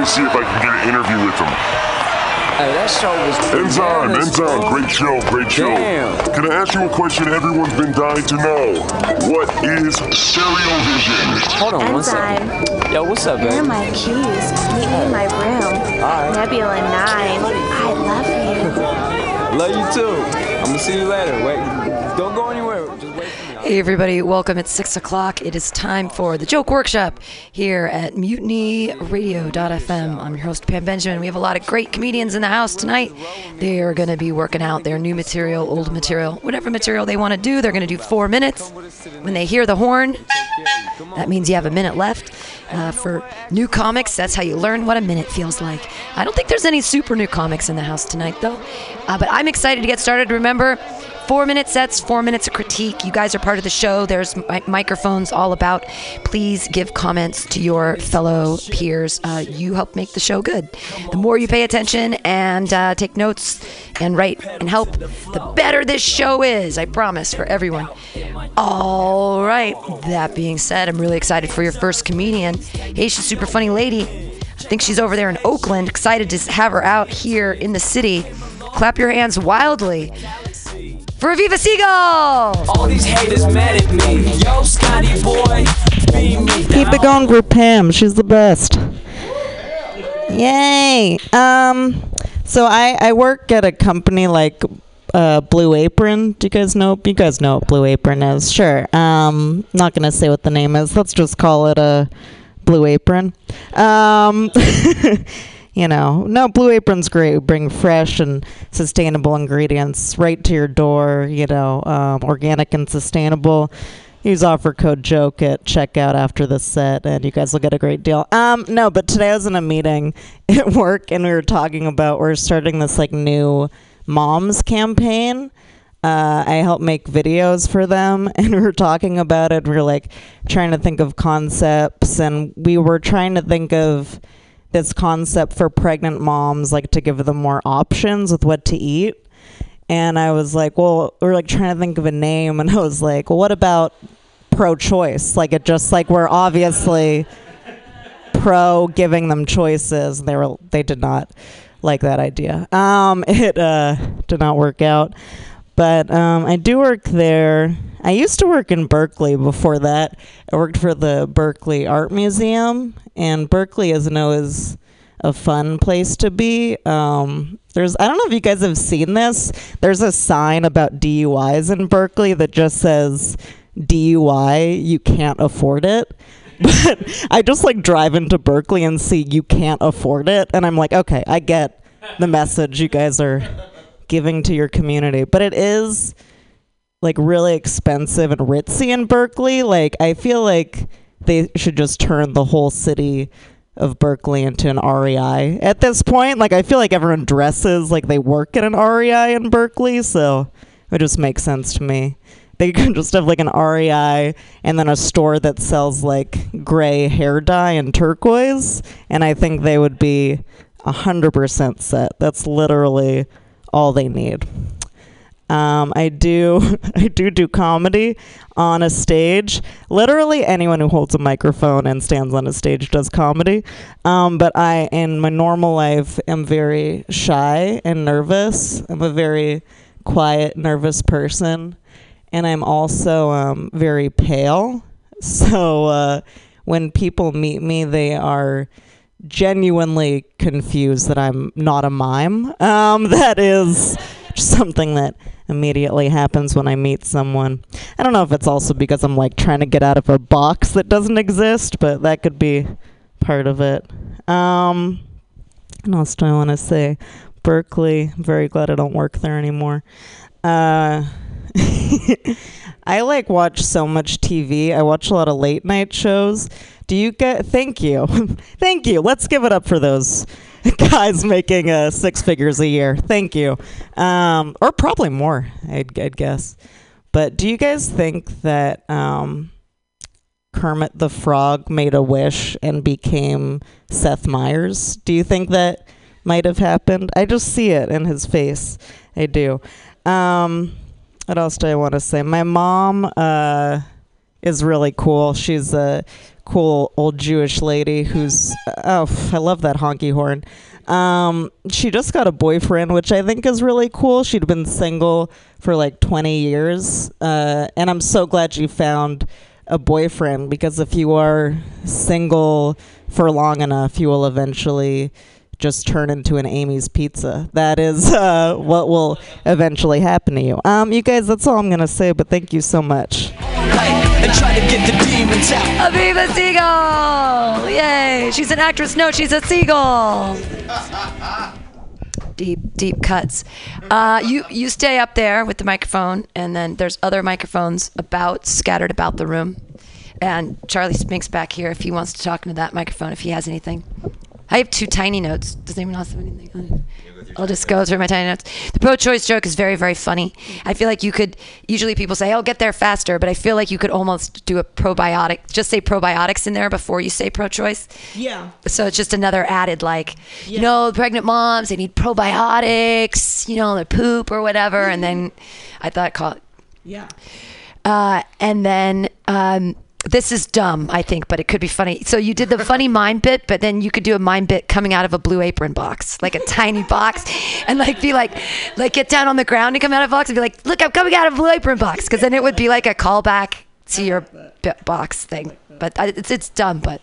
me see if I can get an interview with him. Hey, that show was Enzyme, Enzyme, bro. great show, great show. Damn. Can I ask you a question everyone's been dying to know? What is stereo vision? Hold on one Enzyme. second. Yo, what's up, Here are my keys. Meet me in my room. Alright. Nebula 9. I love you. Love you too. I'm gonna see you later. Wait, don't go anywhere. Just wait for me. Hey everybody, welcome. It's 6 o'clock. It is time for the Joke Workshop here at MutinyRadio.fm. I'm your host, Pam Benjamin. We have a lot of great comedians in the house tonight. They are going to be working out their new material, old material, whatever material they want to do. They're going to do four minutes. When they hear the horn, that means you have a minute left. Uh, for new comics, that's how you learn what a minute feels like. I don't think there's any super new comics in the house tonight, though. Uh, but I'm excited to get started. Remember, four minute sets, four minutes of critique. You guys are part of the show. There's mi- microphones all about. Please give comments to your fellow peers. Uh, you help make the show good. The more you pay attention and uh, take notes and write and help, the better this show is. I promise for everyone. All right. That being said, I'm really excited for your first comedian. A super funny lady. I think she's over there in Oakland. Excited to have her out here in the city. Clap your hands wildly for Aviva Siegel. All these haters mad at me. Yo, Scotty boy, be me. Keep it going for Pam. She's the best. Yay. Um so I I work at a company like uh, Blue Apron. Do you guys know? You guys know what Blue Apron is? Sure. Um, not gonna say what the name is. Let's just call it a Blue Apron. Um, you know, no, Blue Apron's great. We bring fresh and sustainable ingredients right to your door. You know, um, organic and sustainable. Use offer code joke at checkout after the set, and you guys will get a great deal. Um, no, but today I was in a meeting at work, and we were talking about we're starting this like new moms campaign. Uh, I help make videos for them, and we were talking about it. We were like trying to think of concepts, and we were trying to think of this concept for pregnant moms, like to give them more options with what to eat. And I was like, well, we are like trying to think of a name, and I was like, well, what about pro-choice? Like it just like we're obviously pro giving them choices. They were they did not like that idea. Um, it uh, did not work out. But um, I do work there. I used to work in Berkeley before that. I worked for the Berkeley Art Museum, and Berkeley, as you know, is a fun place to be. Um, there's I don't know if you guys have seen this. There's a sign about DUIs in Berkeley that just says DUI, you can't afford it. But I just like drive into Berkeley and see you can't afford it, and I'm like, okay, I get the message you guys are giving to your community, but it is like really expensive and ritzy in Berkeley. Like I feel like they should just turn the whole city of Berkeley into an REI at this point. Like I feel like everyone dresses like they work at an REI in Berkeley, so it just makes sense to me. They could just have like an REI and then a store that sells like gray hair dye and turquoise, and I think they would be a hundred percent set. That's literally all they need. Um, I do I do do comedy on a stage. Literally anyone who holds a microphone and stands on a stage does comedy. Um, but I in my normal life am very shy and nervous. I'm a very quiet, nervous person. And I'm also um, very pale. So uh, when people meet me, they are genuinely confused that I'm not a mime. Um, that is something that immediately happens when I meet someone. I don't know if it's also because I'm like trying to get out of a box that doesn't exist, but that could be part of it. Um, what else do I want to say? Berkeley. I'm very glad I don't work there anymore. Uh, I like watch so much TV. I watch a lot of late night shows. Do you get? Thank you, thank you. Let's give it up for those guys making uh, six figures a year. Thank you, um, or probably more. I'd, I'd guess. But do you guys think that um, Kermit the Frog made a wish and became Seth Meyers? Do you think that might have happened? I just see it in his face. I do. Um, what else do I want to say? My mom uh, is really cool. She's a cool old Jewish lady who's oh, I love that honky horn. Um, she just got a boyfriend, which I think is really cool. She'd been single for like 20 years, uh, and I'm so glad she found a boyfriend because if you are single for long enough, you will eventually just turn into an Amy's pizza. That is uh, what will eventually happen to you. Um, you guys, that's all I'm gonna say. But thank you so much. And try to get the demons out. Aviva Siegel! Yay! She's an actress. No, she's a seagull. Deep, deep cuts. Uh, you you stay up there with the microphone, and then there's other microphones about scattered about the room. And Charlie Spink's back here if he wants to talk into that microphone if he has anything. I have two tiny notes. Does anyone else have anything? I'll just go through my tiny notes. The pro-choice joke is very, very funny. I feel like you could. Usually, people say, "Oh, get there faster," but I feel like you could almost do a probiotic. Just say probiotics in there before you say pro-choice. Yeah. So it's just another added, like, you know, pregnant moms they need probiotics. You know, their poop or whatever. And then I thought, call it Yeah. uh, and then um, this is dumb, I think, but it could be funny. So you did the funny mime bit, but then you could do a mime bit coming out of a blue apron box, like a tiny box, and like be like, like get down on the ground and come out of a box and be like, look, I'm coming out of a blue apron box, because then it would be like a callback to your bit box thing. But I, it's it's dumb, but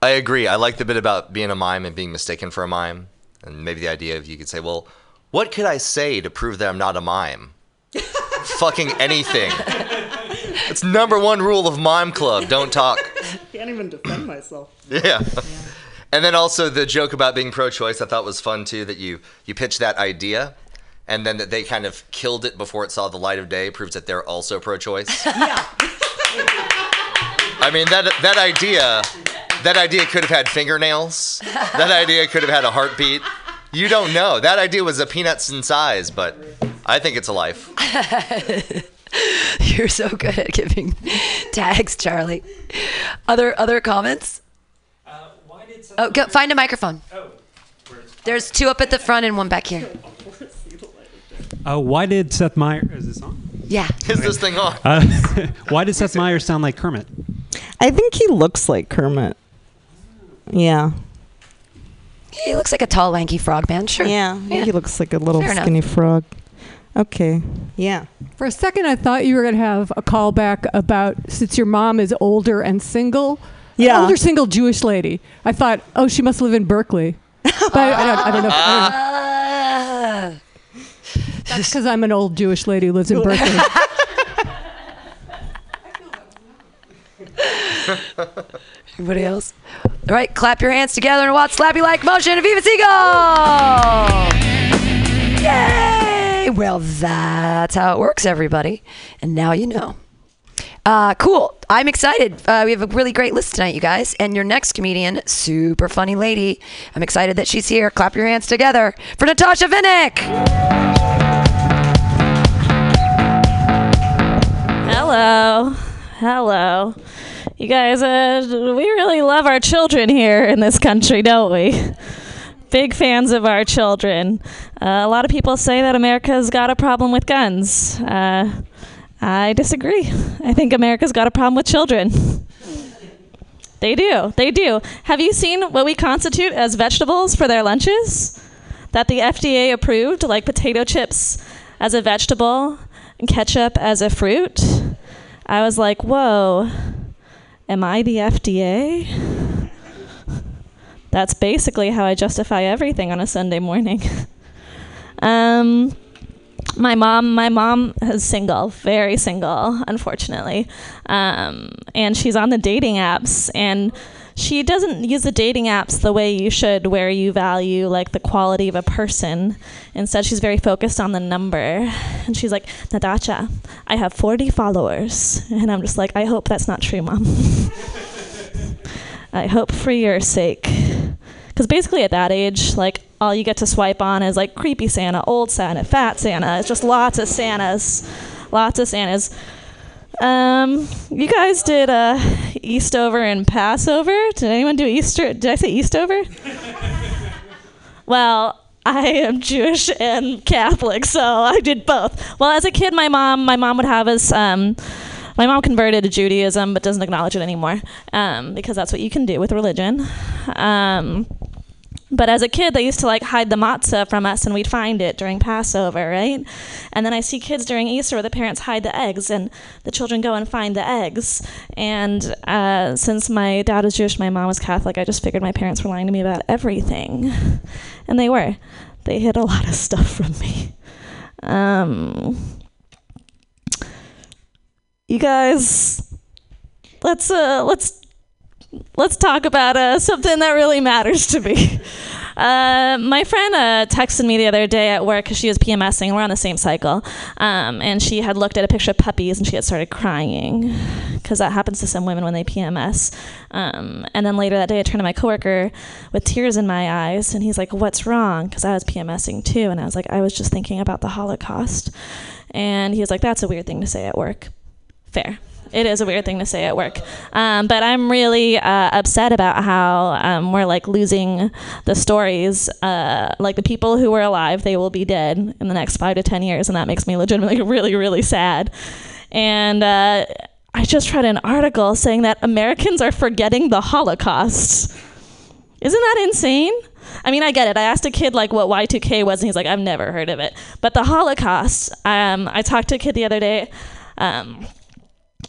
I agree. I like the bit about being a mime and being mistaken for a mime, and maybe the idea of you could say, "Well, what could I say to prove that I'm not a mime?" Fucking anything. It's number one rule of Mime Club: don't talk. I can't even defend myself. Yeah. And then also the joke about being pro-choice, I thought was fun too. That you you pitched that idea, and then that they kind of killed it before it saw the light of day proves that they're also pro-choice. Yeah. I mean that that idea, that idea could have had fingernails. That idea could have had a heartbeat. You don't know. That idea was a peanuts in size, but I think it's a life. you're so good at giving tags, Charlie. Other other comments? Oh, go, find a microphone. There's two up at the front and one back here. Uh, why did Seth Meyer? Is this on? Yeah. Is this thing on? Uh, why did Seth Meyer sound like Kermit? I think he looks like Kermit. Yeah. He looks like a tall, lanky frog man. Sure. Yeah. He looks like a little Fair enough. skinny frog. Okay. Yeah. For a second, I thought you were going to have a callback about since your mom is older and single. an Yeah. older single Jewish lady. I thought, oh, she must live in Berkeley. But I, I, don't, I don't know. I don't know. Ah. That's because I'm an old Jewish lady who lives in Berkeley. Anybody else? All right, clap your hands together and watch Slappy Like Motion of Viva Siegel! Yay! Well, that's how it works, everybody. And now you know. Uh, cool. I'm excited. Uh, we have a really great list tonight, you guys. And your next comedian, super funny lady. I'm excited that she's here. Clap your hands together for Natasha Vinnick. Hello. Hello. You guys, uh, we really love our children here in this country, don't we? Big fans of our children. Uh, a lot of people say that America's got a problem with guns. Uh, I disagree. I think America's got a problem with children. They do. They do. Have you seen what we constitute as vegetables for their lunches? That the FDA approved, like potato chips as a vegetable and ketchup as a fruit? I was like, whoa, am I the FDA? That's basically how I justify everything on a Sunday morning. um, my mom, my mom is single, very single, unfortunately, um, and she's on the dating apps, and she doesn't use the dating apps the way you should, where you value like the quality of a person. Instead, she's very focused on the number, and she's like, Natasha, I have 40 followers, and I'm just like, I hope that's not true, mom. I hope for your sake. Because basically, at that age, like, all you get to swipe on is like creepy Santa, old Santa, fat Santa. It's just lots of Santas. Lots of Santas. Um, you guys did uh, Eastover and Passover. Did anyone do Easter? Did I say Eastover? well, I am Jewish and Catholic, so I did both. Well, as a kid, my mom, my mom would have us um, My mom converted to Judaism, but doesn't acknowledge it anymore um, because that's what you can do with religion. Um, but as a kid, they used to like hide the matzah from us, and we'd find it during Passover, right? And then I see kids during Easter where the parents hide the eggs, and the children go and find the eggs. And uh, since my dad was Jewish, my mom was Catholic, I just figured my parents were lying to me about everything, and they were. They hid a lot of stuff from me. Um, you guys, let's uh, let's let's talk about uh, something that really matters to me. Uh, my friend uh, texted me the other day at work because she was PMSing. And We're on the same cycle. Um, and she had looked at a picture of puppies and she had started crying because that happens to some women when they PMS. Um, and then later that day, I turned to my coworker with tears in my eyes and he's like, What's wrong? Because I was PMSing too. And I was like, I was just thinking about the Holocaust. And he was like, That's a weird thing to say at work. Fair it is a weird thing to say at work. Um, but I'm really uh, upset about how um, we're like losing the stories. Uh, like the people who were alive, they will be dead in the next five to ten years, and that makes me legitimately really, really sad. And uh, I just read an article saying that Americans are forgetting the Holocaust. Isn't that insane? I mean, I get it. I asked a kid like what Y2K was, and he's like, I've never heard of it. But the Holocaust, um, I talked to a kid the other day. Um,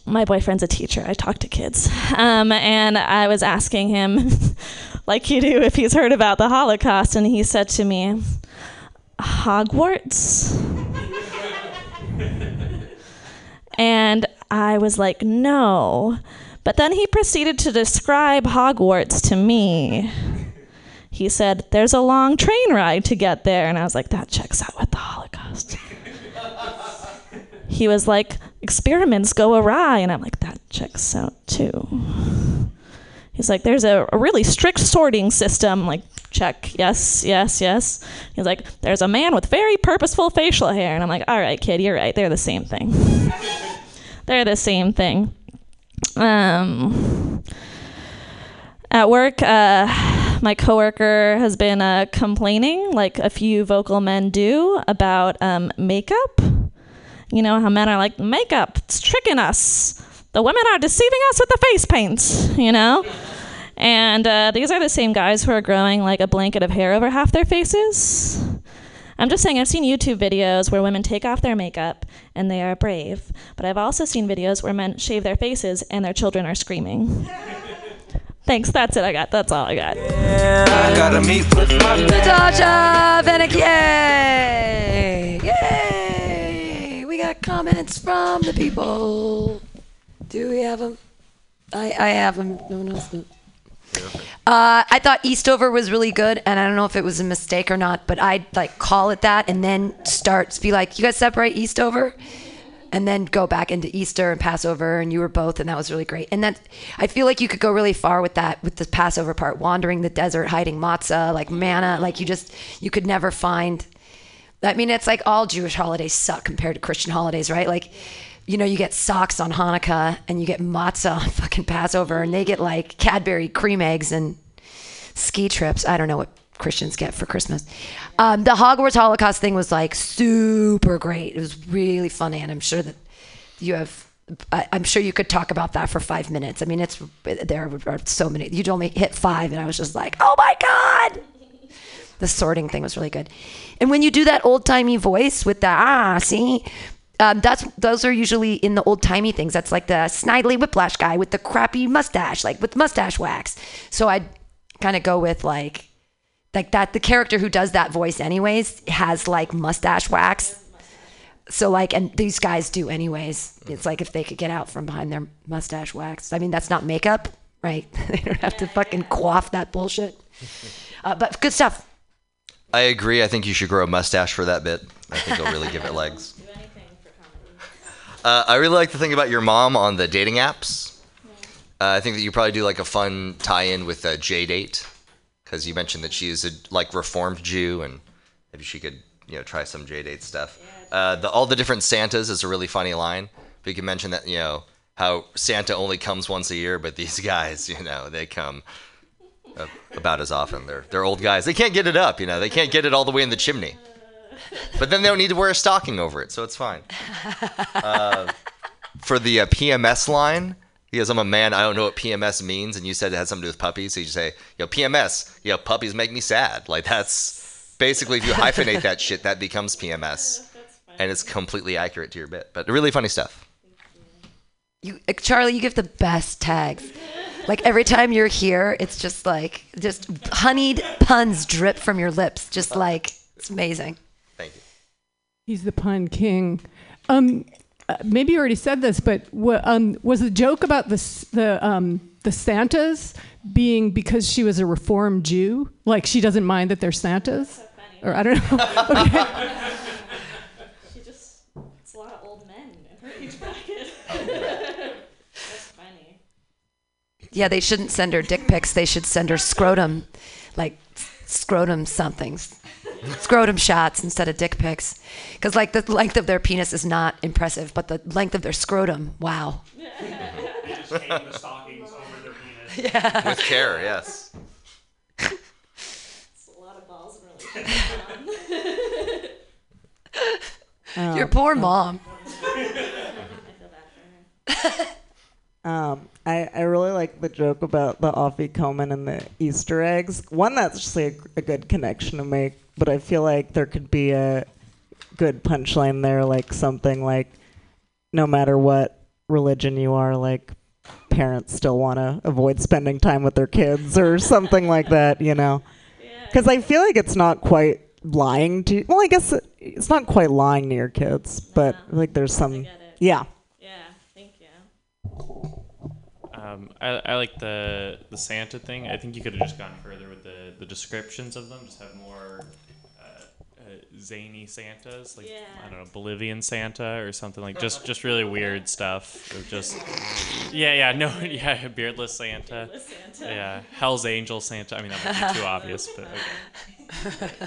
my boyfriend's a teacher. I talk to kids. Um, and I was asking him, like you do, if he's heard about the Holocaust. And he said to me, Hogwarts? and I was like, no. But then he proceeded to describe Hogwarts to me. He said, There's a long train ride to get there. And I was like, That checks out with the Holocaust. he was like, experiments go awry. And I'm like, that checks out too. He's like, there's a, a really strict sorting system. I'm like, check, yes, yes, yes. He's like, there's a man with very purposeful facial hair. And I'm like, all right, kid, you're right. They're the same thing. They're the same thing. Um, at work, uh, my coworker has been uh, complaining, like a few vocal men do, about um, makeup you know, how men are like, makeup, it's tricking us. The women are deceiving us with the face paint, you know? And uh, these are the same guys who are growing like a blanket of hair over half their faces. I'm just saying, I've seen YouTube videos where women take off their makeup and they are brave, but I've also seen videos where men shave their faces and their children are screaming. Thanks, that's it I got. That's all I got. I gotta meet with my Natasha Vanek, yay! Yay! Comments from the people. Do we have them? I, I have them. No one else does. Uh, I thought Eastover was really good, and I don't know if it was a mistake or not, but I'd like call it that and then start be like, you guys separate Eastover, and then go back into Easter and Passover, and you were both, and that was really great. And that I feel like you could go really far with that, with the Passover part, wandering the desert, hiding matzah, like manna, like you just you could never find. I mean, it's like all Jewish holidays suck compared to Christian holidays, right? Like, you know, you get socks on Hanukkah and you get matzah on fucking Passover, and they get like Cadbury cream eggs and ski trips. I don't know what Christians get for Christmas. Um, the Hogwarts Holocaust thing was like super great. It was really funny, and I'm sure that you have. I'm sure you could talk about that for five minutes. I mean, it's there are so many. You'd only hit five, and I was just like, oh my god. The sorting thing was really good, and when you do that old timey voice with the ah, see, um, that's those are usually in the old timey things. That's like the snidely whiplash guy with the crappy mustache, like with mustache wax. So I'd kind of go with like like that. The character who does that voice, anyways, has like mustache wax. So like, and these guys do anyways. It's like if they could get out from behind their mustache wax. I mean, that's not makeup, right? they don't have to fucking quaff that bullshit. Uh, but good stuff. I agree. I think you should grow a mustache for that bit. I think it'll really give it legs. anything for Uh, I really like the thing about your mom on the dating apps. Uh, I think that you probably do like a fun tie-in with uh, JDate because you mentioned that she is a like reformed Jew and maybe she could you know try some JDate stuff. Uh, the all the different Santas is a really funny line. But you can mention that you know how Santa only comes once a year, but these guys you know they come about as often. They're they're old guys. They can't get it up. You know they can't get it all the way in the chimney. But then they don't need to wear a stocking over it, so it's fine. Uh, for the uh, PMS line. Because I'm a man, I don't know what PMS means, and you said it had something to do with puppies. So you just say, "Yo, PMS, yo, puppies make me sad." Like that's basically if you hyphenate that shit, that becomes PMS, and it's completely accurate to your bit. But really funny stuff. You, uh, Charlie, you give the best tags. Like every time you're here, it's just like just honeyed puns drip from your lips. Just like it's amazing. Thank you. He's the pun king. Um, uh, maybe you already said this, but wa- um, was the joke about the the um, the Santas being because she was a Reformed Jew? Like she doesn't mind that they're Santas, so or I don't know. okay. She just, it's a lot of old men in her age bracket. That's funny. Yeah, they shouldn't send her dick pics. They should send her scrotum, like scrotum somethings, scrotum shots instead of dick pics. Because like the length of their penis is not impressive, but the length of their scrotum, wow. Yeah. With care, yes. It's a lot of balls in relation to Your poor mom. Um, I, I really like the joke about the afikoman and the Easter eggs. One that's just like a good connection to make, but I feel like there could be a good punchline there, like something like, no matter what religion you are, like parents still want to avoid spending time with their kids or something like that, you know? Because I feel like it's not quite lying to. Well, I guess it, it's not quite lying to your kids, but like there's some. Yeah. Um, I, I like the the Santa thing. I think you could have just gone further with the, the descriptions of them. Just have more uh, uh, zany Santas, like I don't know, Bolivian Santa or something like just just really weird stuff. Or just yeah, yeah, no, yeah, beardless Santa. Beardless Santa. Yeah, Hell's Angel Santa. I mean, that might be too obvious, but okay.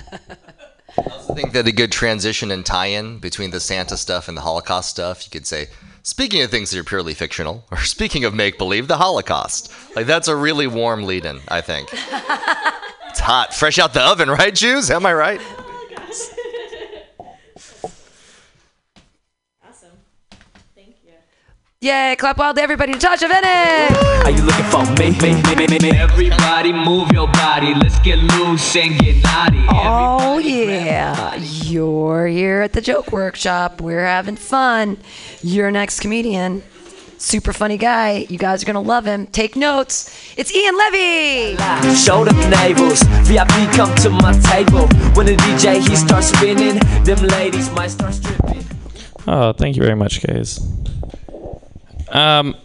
I also think that a good transition and tie-in between the Santa stuff and the Holocaust stuff, you could say, speaking of things that are purely fictional, or speaking of make-believe, the Holocaust. Like that's a really warm lead-in, I think. it's hot, fresh out the oven, right, Jews? Am I right? Oh awesome. Thank you. Yay, clap wild to everybody. Natasha Vinnick! Are you looking for me? me, me, me, me, me? Everybody move your body. Let's get loose and get naughty. Oh, yeah. You're here at the Joke Workshop. We're having fun. Your next comedian, super funny guy. You guys are going to love him. Take notes. It's Ian Levy. Show them neighbors. VIP come to my table. When the DJ he starts spinning, them ladies might start stripping. Oh, thank you very much, guys. Um,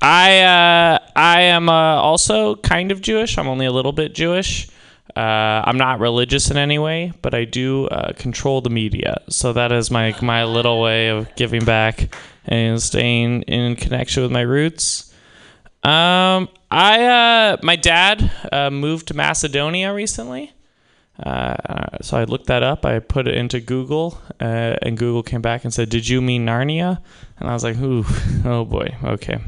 I uh, I am uh, also kind of Jewish. I'm only a little bit Jewish. Uh, I'm not religious in any way, but I do uh, control the media. So that is my my little way of giving back and staying in connection with my roots. Um, I uh, my dad uh, moved to Macedonia recently. Uh, so I looked that up. I put it into Google, uh, and Google came back and said, "Did you mean Narnia?" And I was like, "Ooh, oh boy, okay."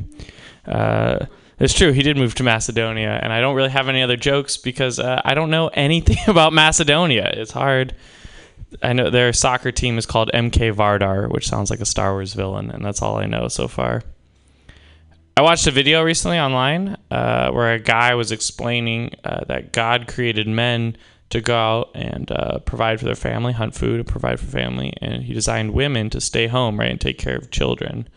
Uh, it's true. He did move to Macedonia, and I don't really have any other jokes because uh, I don't know anything about Macedonia. It's hard. I know their soccer team is called MK Vardar, which sounds like a Star Wars villain, and that's all I know so far. I watched a video recently online uh, where a guy was explaining uh, that God created men to go out and uh, provide for their family, hunt food, and provide for family, and he designed women to stay home, right, and take care of children.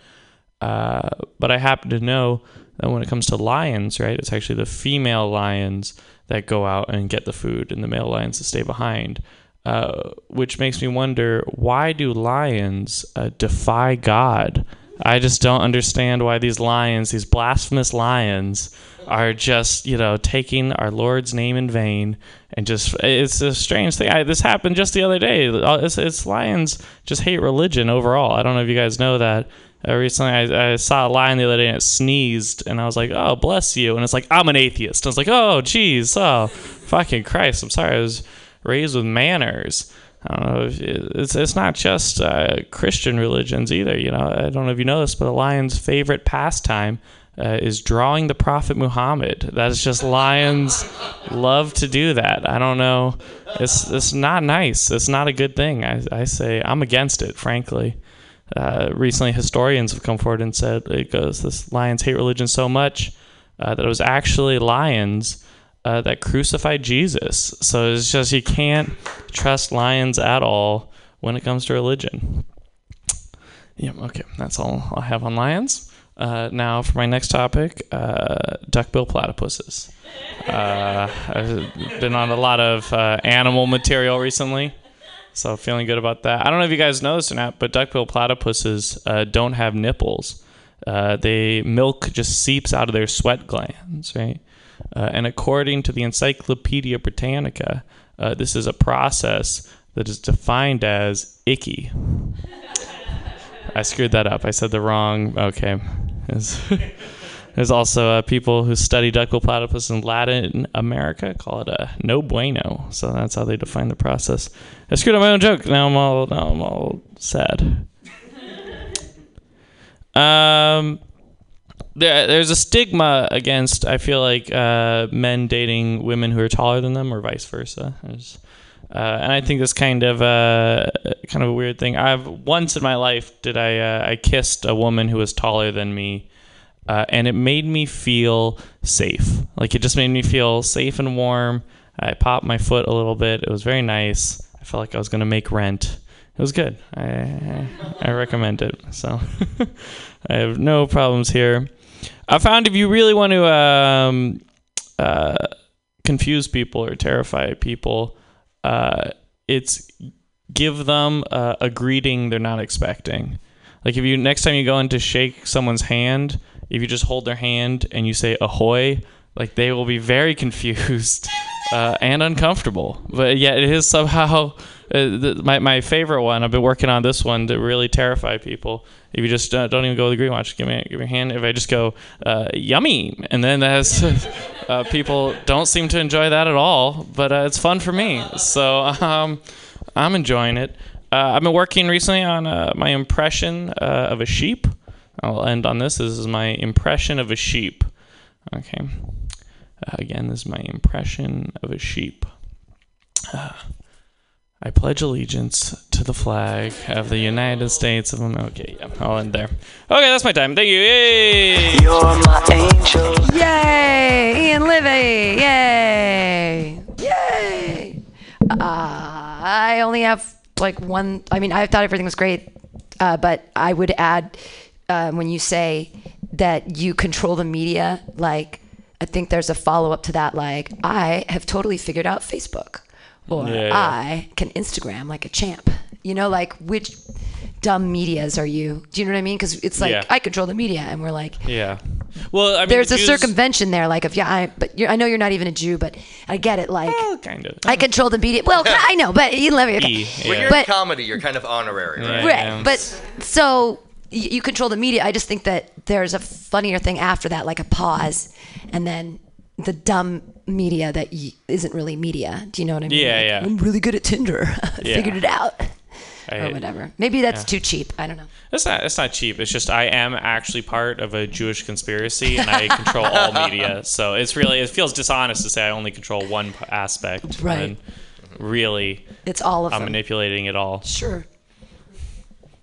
Uh, but I happen to know that when it comes to lions, right, it's actually the female lions that go out and get the food, and the male lions that stay behind. Uh, which makes me wonder why do lions uh, defy God? I just don't understand why these lions, these blasphemous lions, are just you know taking our Lord's name in vain and just it's a strange thing. I, this happened just the other day. Uh, It's, it's lions just hate religion overall. I don't know if you guys know that. Uh, recently, I, I saw a lion the other day and it sneezed, and I was like, "Oh, bless you!" And it's like, "I'm an atheist." I was like, "Oh, geez, oh, fucking Christ! I'm sorry. I was raised with manners." I don't know. It's it's not just uh, Christian religions either. You know, I don't know if you know this, but a lion's favorite pastime uh, is drawing the Prophet Muhammad. That's just lions love to do that. I don't know. It's it's not nice. It's not a good thing. I I say I'm against it, frankly. uh, recently historians have come forward and said it goes this lions hate religion so much uh, that it was actually lions uh, that crucified Jesus. So it's just you can't trust lions at all when it comes to religion. Yep. Okay, that's all I have on lions. Uh, now for my next topic, uh, duckbill platypuses. Uh, I've been on a lot of uh, animal material recently, so feeling good about that. I don't know if you guys know this or not, but duckbill platypuses uh, don't have nipples. Uh, they milk just seeps out of their sweat glands, right? And according to the Encyclopedia Britannica, this is a process that is defined as icky. I screwed that up. I said the wrong. Okay. There's, also uh, people who study duckbill platypus in Latin America call it a no bueno. So that's how they define the process. I screwed up my own joke. Now I'm all now I'm all sad. Um, there, there's a stigma against I feel like uh, men dating women who are taller than them or vice versa. There's, uh, and I think that's kind of a kind of a weird thing. I've once in my life did I uh, I kissed a woman who was taller than me, uh, and it made me feel safe. Like it just made me feel safe and warm. I popped my foot a little bit. It was very nice. I felt like I was gonna make rent. It was good. I I, I recommend it. So I have no problems here. I found if you really want to um, uh, confuse people or terrify people, uh, it's give them uh, a greeting they're not expecting. Like if you next time you go in to shake someone's hand, if you just hold their hand and you say ahoy, like they will be very confused uh, and uncomfortable. But yet it is somehow uh, my my favorite one. I've been working on this one to really terrify people. If you just uh, don't even go with the green watch, give me give me a hand. If I just go uh, yummy, and then that's uh, people don't seem to enjoy that at all, but uh, it's fun for me. So um, I'm enjoying it. Uh, I've been working recently on uh, my impression of a sheep. I'll end on this. This is my impression of a sheep. Okay. Again, this is my impression of a sheep. I pledge allegiance to the flag of the United States of America. Okay, yeah, I'll end there. Okay, that's my time. Thank you. Yay! You're my angel. Yay! Ian Levy! Yay! Yay! Uh, I only have like one. I mean, I thought everything was great, uh, but I would add uh, when you say that you control the media, like, I think there's a follow up to that. Like, I have totally figured out Facebook, or Yeah, yeah. I can Instagram like a champ. You know, like which dumb medias are you? Do you know what I mean? Because it's like Yeah. I control the media, and we're like, Yeah. Well, I mean, there's the a Jews- circumvention there. Like, if yeah, I but you're, I know you're not even a Jew, but I get it. Like, kind of. I control the media. Well, I know, but you let me. E, When you're But- in comedy, you're kind of honorary, right? Right. But so you control the media. I just think that there's a funnier thing after that, like a pause, and then the dumb media that y- isn't really media. Do you know what I mean? Yeah, Like, yeah. I'm really good at Tinder. I Yeah. figured it out. I- or whatever. Maybe that's yeah. too cheap. I don't know. It's not. It's not cheap. It's just I am actually part of a Jewish conspiracy, and I control all media. So it's really it feels dishonest to say I only control one aspect. Right. really, It's all of I'm them. manipulating it all. Sure.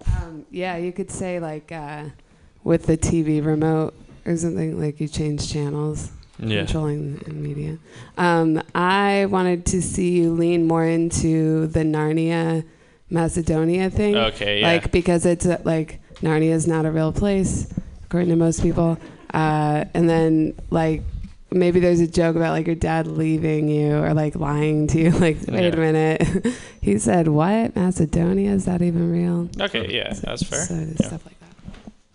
Um, yeah, you could say like uh, with the TV remote or something like you change channels, Yeah. controlling the media. Um, I wanted to see you lean more into the Narnia, Macedonia thing. Okay, yeah. Like because it's uh, like Narnia is not a real place according to most people, uh, and then like. Maybe there's a joke about like your dad leaving you or like lying to you. Like, wait a minute. he said, "What Macedonia? Is that even real?" Okay, yeah, that's fair. So Yeah. stuff like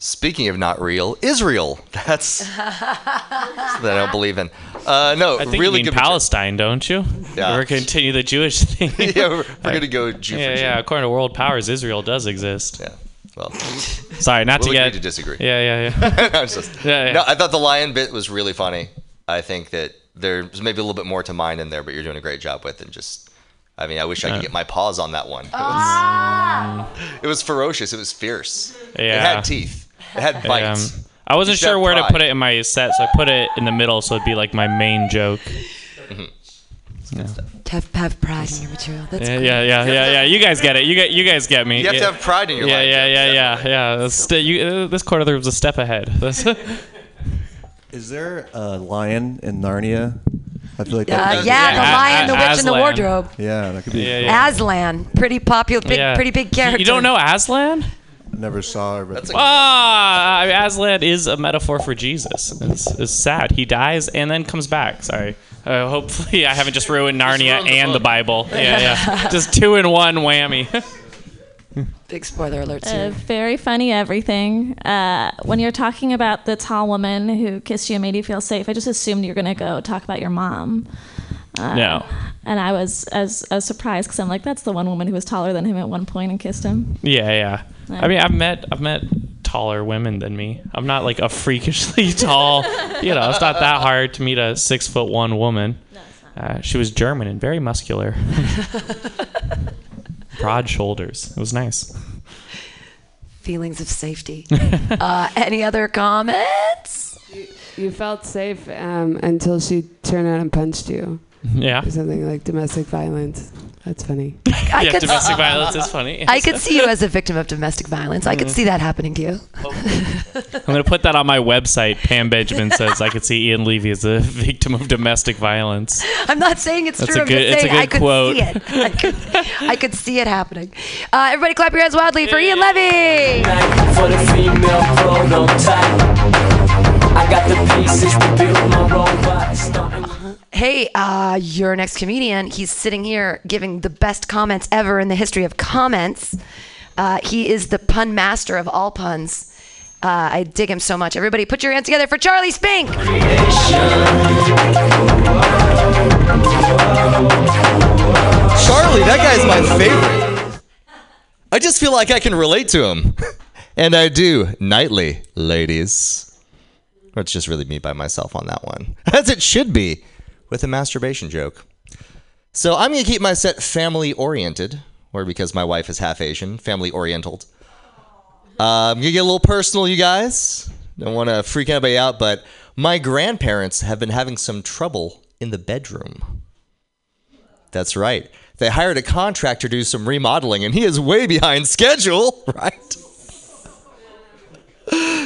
Speaking of not real, Israel. That's something I don't believe in. Uh, no, I think you really mean good. Palestine, don't you? Yeah. We're continue the Jewish thing. yeah, we're, we're gonna go Jew yeah, for Jew. yeah. According to world powers, Israel does exist. Yeah. Well, sorry, not we'll to agree get to disagree. Yeah, yeah, yeah. I'm just- Yeah, yeah. No, I thought the lion bit was really funny. I think that there's maybe a little bit more to mine in there, but you're doing a great job with it. Just, I mean, I wish I could get my paws on that one. It was, it was ferocious. It was fierce. Yeah. It had teeth. It had bites. Um, I wasn't You sure where to put it in my set, so I put it in the middle, so it'd be like my main joke. Yeah. To have, have pride in your material. That's yeah, great. yeah, yeah, yeah, yeah. You guys get it. You get, you guys get me. You have to yeah. have pride in your yeah, life, Yeah, yeah, yeah, yeah, This, st- you, uh, this quarter there was a step ahead. Is there a lion in Narnia? I feel like Uh, that could be- yeah, the lion, the witch, and the wardrobe. Yeah, that could be. Yeah, yeah. Aslan, pretty popular, big, Yeah. pretty big character. You don't know Aslan? Never saw her. But Ah, Aslan is a metaphor for Jesus. It's, it's sad. He dies and then comes back. Sorry. Uh, hopefully, I haven't just ruined Narnia ruined the and the book. Bible. Yeah, yeah. just two in one whammy. Big spoiler alerts Uh, very funny everything. Uh, when you're talking about the tall woman who kissed you and made you feel safe, I just assumed you're gonna go talk about your mom. Uh, No. And I was as as surprised because I'm like, that's the one woman who was taller than him at one point and kissed him. yeah, yeah. I mean, I've met I've met taller women than me. I'm not like a freakishly tall. You know, it's not that hard to meet a six foot one woman. Uh, she was German and very muscular. Broad shoulders. It was nice. Feelings of safety. uh, any other comments? You felt safe um, until she turned around and punched you. Yeah. Or something like domestic violence. That's funny. I yeah, could- domestic violence is funny. I could see you as a victim of domestic violence. I could see that happening to you. I'm gonna put that on my website. Pam Benjamin says I could see Ian Levy as a victim of domestic violence. I'm not saying it's That's true. a I'm good- just it's a saying I could quote. see it. I could, I could see it happening. Uh, everybody, clap your hands wildly for Ian Levy. For the female prototype. I got the pieces to build my robot. Hey, uh, your next comedian. He's sitting here giving the best comments ever in the history of comments. Uh, he is the pun master of all puns. Uh, I dig him so much. Everybody, put your hands together for Charlie Spink. Charlie, that guy's my favorite. I just feel like I can relate to him. and I do nightly, ladies. It's just really me by myself on that one. As it should be, with a masturbation joke. So I'm going to keep my set family oriented, or because my wife is half Asian, family oriental. Uh, I'm going to get a little personal, you guys. Don't want to freak anybody out, but my grandparents have been having some trouble in the bedroom. That's right. They hired a contractor to do some remodeling, and he is way behind schedule, right?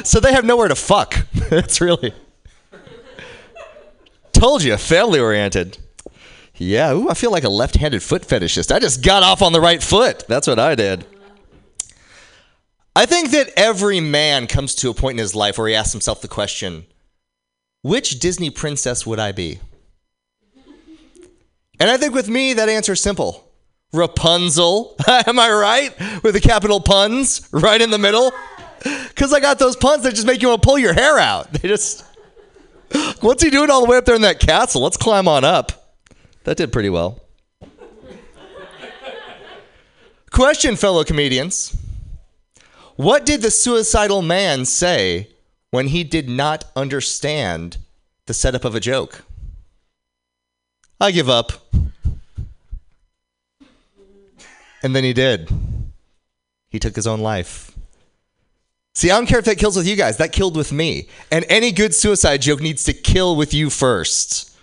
So they have nowhere to fuck. That's really. Told you, family oriented. Yeah, ooh, I feel like a left handed foot fetishist. I just got off on the right foot. That's what I did. I think that every man comes to a point in his life where he asks himself the question which Disney princess would I be? And I think with me, that answer is simple Rapunzel. Am I right? With the capital puns right in the middle? Because I got those puns that just make you want to pull your hair out. They just. What's he doing all the way up there in that castle? Let's climb on up. That did pretty well. Question, fellow comedians. What did the suicidal man say when he did not understand the setup of a joke? I give up. And then he did. He took his own life. See, I don't care if that kills with you guys. That killed with me. And any good suicide joke needs to kill with you first.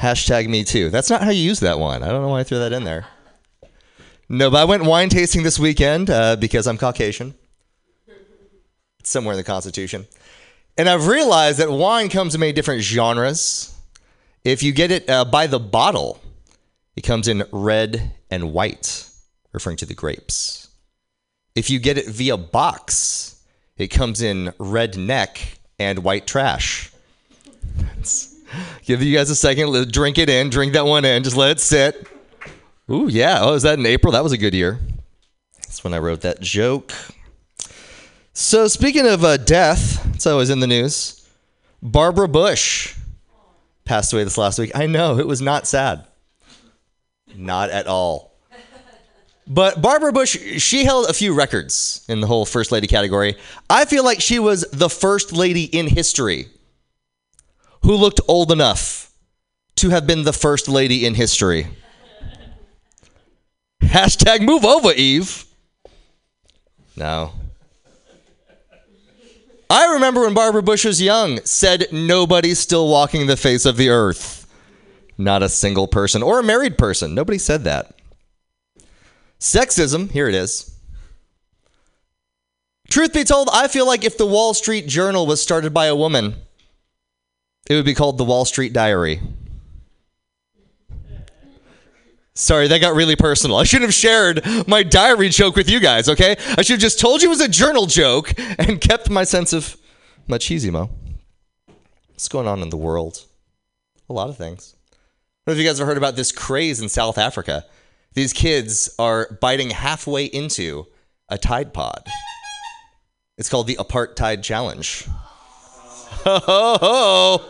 Hashtag me too. That's not how you use that one. I don't know why I threw that in there. No, but I went wine tasting this weekend uh, because I'm Caucasian. It's somewhere in the Constitution. And I've realized that wine comes in many different genres. If you get it uh, by the bottle, it comes in red and white, referring to the grapes. If you get it via box, it comes in red neck and white trash. Give you guys a second. Drink it in. Drink that one in. Just let it sit. Ooh, yeah. Oh, is that in April? That was a good year. That's when I wrote that joke. So, speaking of uh, death, it's always in the news. Barbara Bush passed away this last week. I know, it was not sad. Not at all. But Barbara Bush, she held a few records in the whole First Lady category. I feel like she was the first lady in history who looked old enough to have been the first lady in history. Hashtag move over, Eve. No. I remember when Barbara Bush was young, said nobody's still walking the face of the earth. Not a single person or a married person. Nobody said that. Sexism, here it is. Truth be told, I feel like if the Wall Street Journal was started by a woman, it would be called the Wall Street Diary. Sorry, that got really personal. I shouldn't have shared my diary joke with you guys, okay? I should have just told you it was a journal joke and kept my sense of machismo. What's going on in the world? A lot of things. I don't know if you guys ever heard about this craze in South Africa? These kids are biting halfway into a Tide Pod. It's called the Apartheid Challenge. Ho, ho,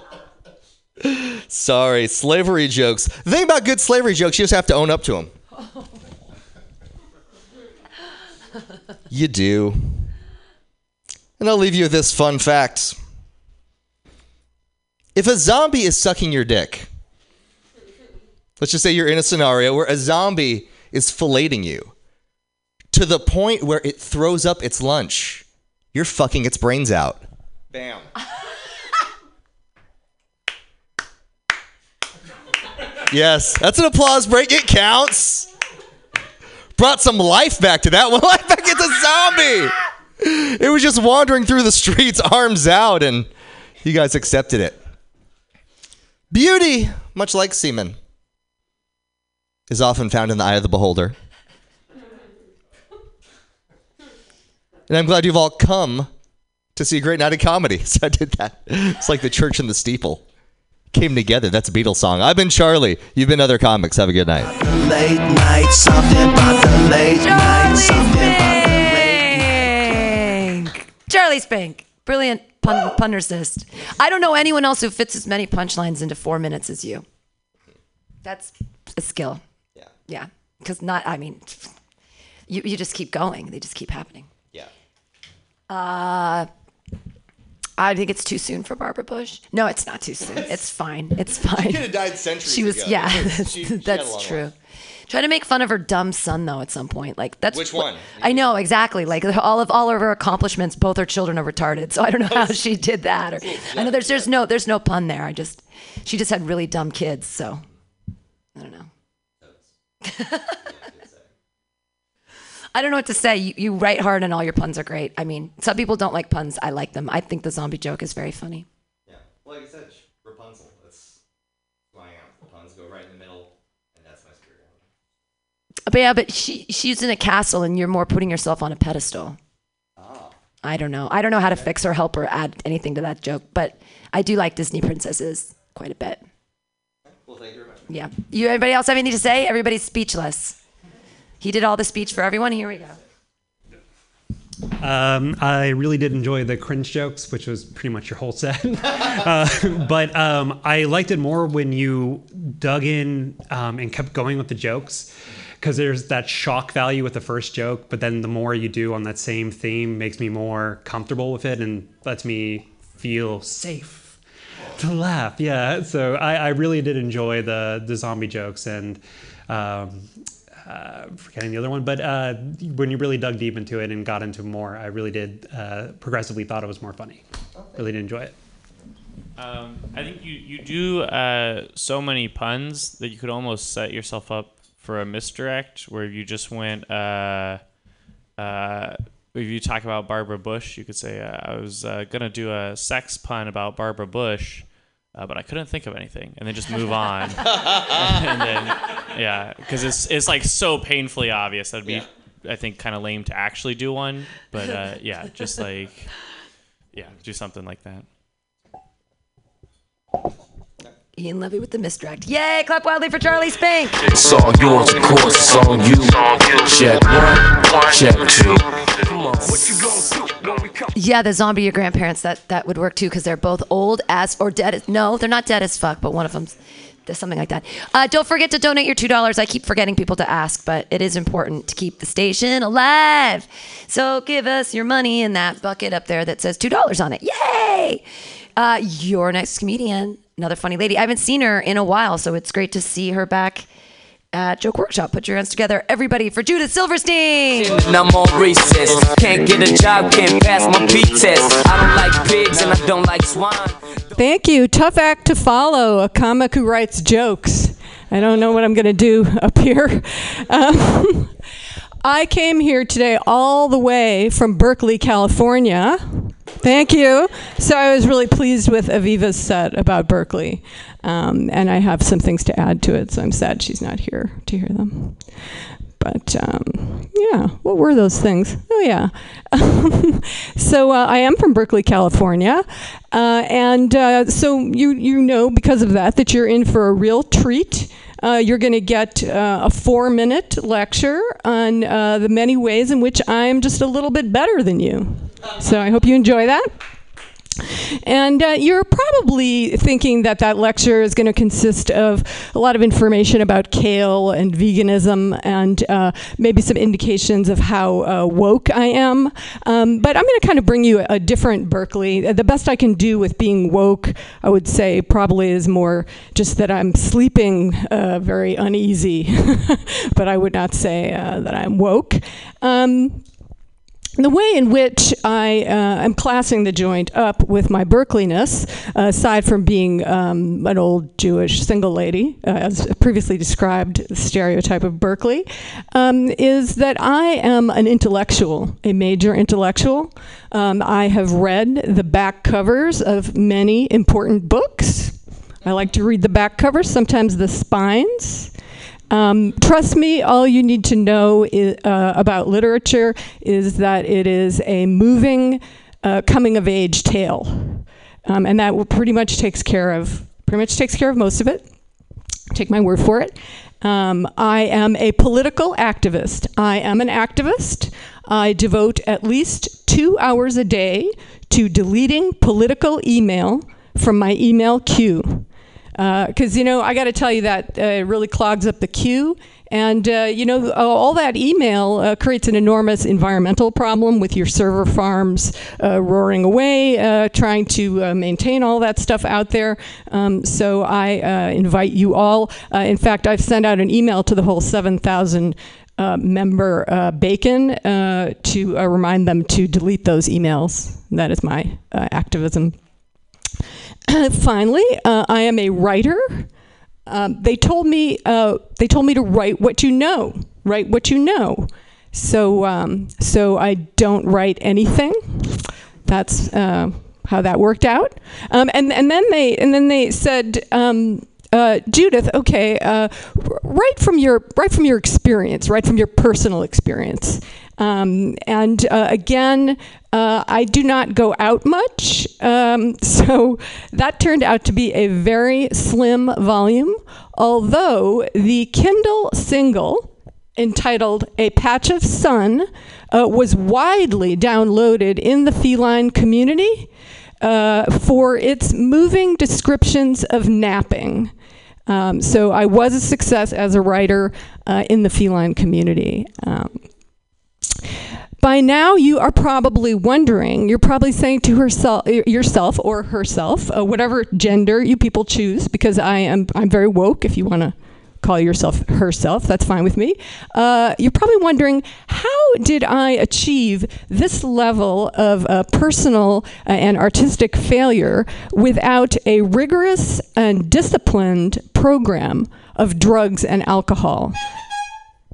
ho. Sorry, slavery jokes. The thing about good slavery jokes, you just have to own up to them. You do. And I'll leave you with this fun fact. If a zombie is sucking your dick, let's just say you're in a scenario where a zombie is filleting you to the point where it throws up its lunch, you're fucking its brains out. Bam. Yes, that's an applause break. It counts. Brought some life back to that one. Life back into zombie. It was just wandering through the streets, arms out, and you guys accepted it. Beauty, much like semen, is often found in the eye of the beholder. And I'm glad you've all come to see a great night of comedy. So I did that. It's like the church and the steeple came together. That's a Beatles song. I've been Charlie. You've been other comics. Have a good night. Late night, something about the late night, something about Spink. Charlie Spink. Brilliant pun- punnercist. I don't know anyone else who fits as many punchlines into four minutes as you. That's a skill. Yeah. Because not, I mean, you, you just keep going. They just keep happening. Yeah. Uh, I think it's too soon for Barbara Bush. No, it's not too soon. It's fine. It's fine. She could have died centuries She was, ago. yeah, She- she that's true. life. Try to make fun of her dumb son though at some point. Like that's Which one? I know exactly. Like all of all of her accomplishments, both her children are retarded. So I don't know how she did that. Or I know there's there's no there's no pun there. I just she just had really dumb kids. So I don't know. I don't know what to say. You, you write hard and all your puns are great. I mean, some people don't like puns. I like them. I think the zombie joke is very funny. Well, like I said, Rapunzel. That's who I am. The puns go right in the middle, and that's my spirit. But yeah, but she she's in a castle and you're more putting yourself on a pedestal. Ah. I don't know. I don't know how to fix or help or add anything to that joke, but I do like Disney princesses quite a bit. Well, thank you. Yeah. You anybody else have anything to say? Everybody's speechless. He did all the speech for everyone. Here we go. Um, I really did enjoy the cringe jokes, which was pretty much your whole set. uh, but um, I liked it more when you dug in um, and kept going with the jokes. Because there's that shock value with the first joke, but then the more you do on that same theme makes me more comfortable with it and lets me feel safe to laugh. Yeah, so I, I really did enjoy the the zombie jokes and um, uh, forgetting the other one, but uh, when you really dug deep into it and got into more, I really did uh, progressively thought it was more funny. Really did enjoy it. Um, I think you you do uh, so many puns that you could almost set yourself up for a misdirect where you just went. Uh, uh, if you talk about Barbara Bush, you could say uh, I was uh, gonna do a sex pun about Barbara Bush. Uh, but I couldn't think of anything, and then just move on. and then, yeah, because it's it's like so painfully obvious that'd be, I think, kind of lame to actually do one. But uh, yeah, just like, yeah, do something like that. Ian Levy with the misdirect. Yay! Clap wildly for Charlie Spink. It's all yours, of course, it's on you. Check one, check two. Come on. What you gonna do when we come? Yeah, the zombie your grandparents that that would work too because they're both old as or dead. As, no, they're not dead as fuck, but one of them's there's something like that. Uh, don't forget to donate your two dollars. I keep forgetting people to ask, but it is important to keep the station alive. So give us your money in that bucket up there that says two dollars on it. Yay! Uh, your next comedian, another funny lady. I haven't seen her in a while, so it's great to see her back at Joke Workshop. Put your hands together, everybody, for Judith Silverstein. And I'm recess. Can't get a job, can't pass my P test. I don't like pigs and I don't like swine. Thank you. Tough act to follow. A comic who writes jokes. I don't know what I'm going to do up here. Um, I came here today all the way from Berkeley, California. Thank you. So I was really pleased with Aviva's set about Berkeley. Um, and I have some things to add to it, so I'm sad she's not here to hear them. But um, yeah, what were those things? Oh, yeah. so uh, I am from Berkeley, California. Uh, and uh, so you, you know because of that that you're in for a real treat. Uh, you're going to get uh, a four minute lecture on uh, the many ways in which I'm just a little bit better than you. So I hope you enjoy that. And uh, you're probably thinking that that lecture is going to consist of a lot of information about kale and veganism and uh, maybe some indications of how uh, woke I am. Um, but I'm going to kind of bring you a, different Berkeley. The best I can do with being woke, I would say, probably is more just that I'm sleeping uh, very uneasy. but I would not say uh, that I'm woke. Um, the way in which I uh, am classing the joint up with my Berkeleyness, uh, aside from being um, an old Jewish single lady, uh, as previously described, the stereotype of Berkeley, um, is that I am an intellectual, a major intellectual. Um, I have read the back covers of many important books. I like to read the back covers, sometimes the spines. Um, trust me, all you need to know i- uh, about literature is that it is a moving, uh, coming of age tale. Um, and that pretty much takes care of pretty much takes care of most of it. Take my word for it. Um, I am a political activist. I am an activist. I devote at least two hours a day to deleting political email from my email queue because you know I got to tell you that uh, it really clogs up the queue, and uh, you know uh, all that email uh, creates an enormous environmental problem with your server farms uh, roaring away, uh, trying to uh, maintain all that stuff out there. Um, so I uh, invite you all. Uh, in fact, I've sent out an email to the whole seven thousand. Uh, member uh, Bacon uh, to uh, remind them to delete those emails. That is my uh, activism. Finally, uh, I am a writer. Um, they told me uh, they told me to write what you know. Write what you know. So um, so I don't write anything. That's uh, how that worked out. Um, and and then they and then they said. Uh, Judith, okay, uh, right from your right from your experience, right from your personal experience, um, and uh, again, uh, I do not go out much, um, so that turned out to be a very slim volume. Although the Kindle single entitled "A Patch of Sun" uh, was widely downloaded in the feline community uh, for its moving descriptions of napping. Um, so I was a success as a writer uh, in the feline community. Um, by now, you are probably wondering, you're probably saying to herself, yourself or herself, uh, whatever gender you people choose, because I am I'm very woke. If you want to call yourself herself, that's fine with me. Uh, you're probably wondering, how did I achieve this level of uh, personal uh, and artistic failure without a rigorous and disciplined program of drugs and alcohol?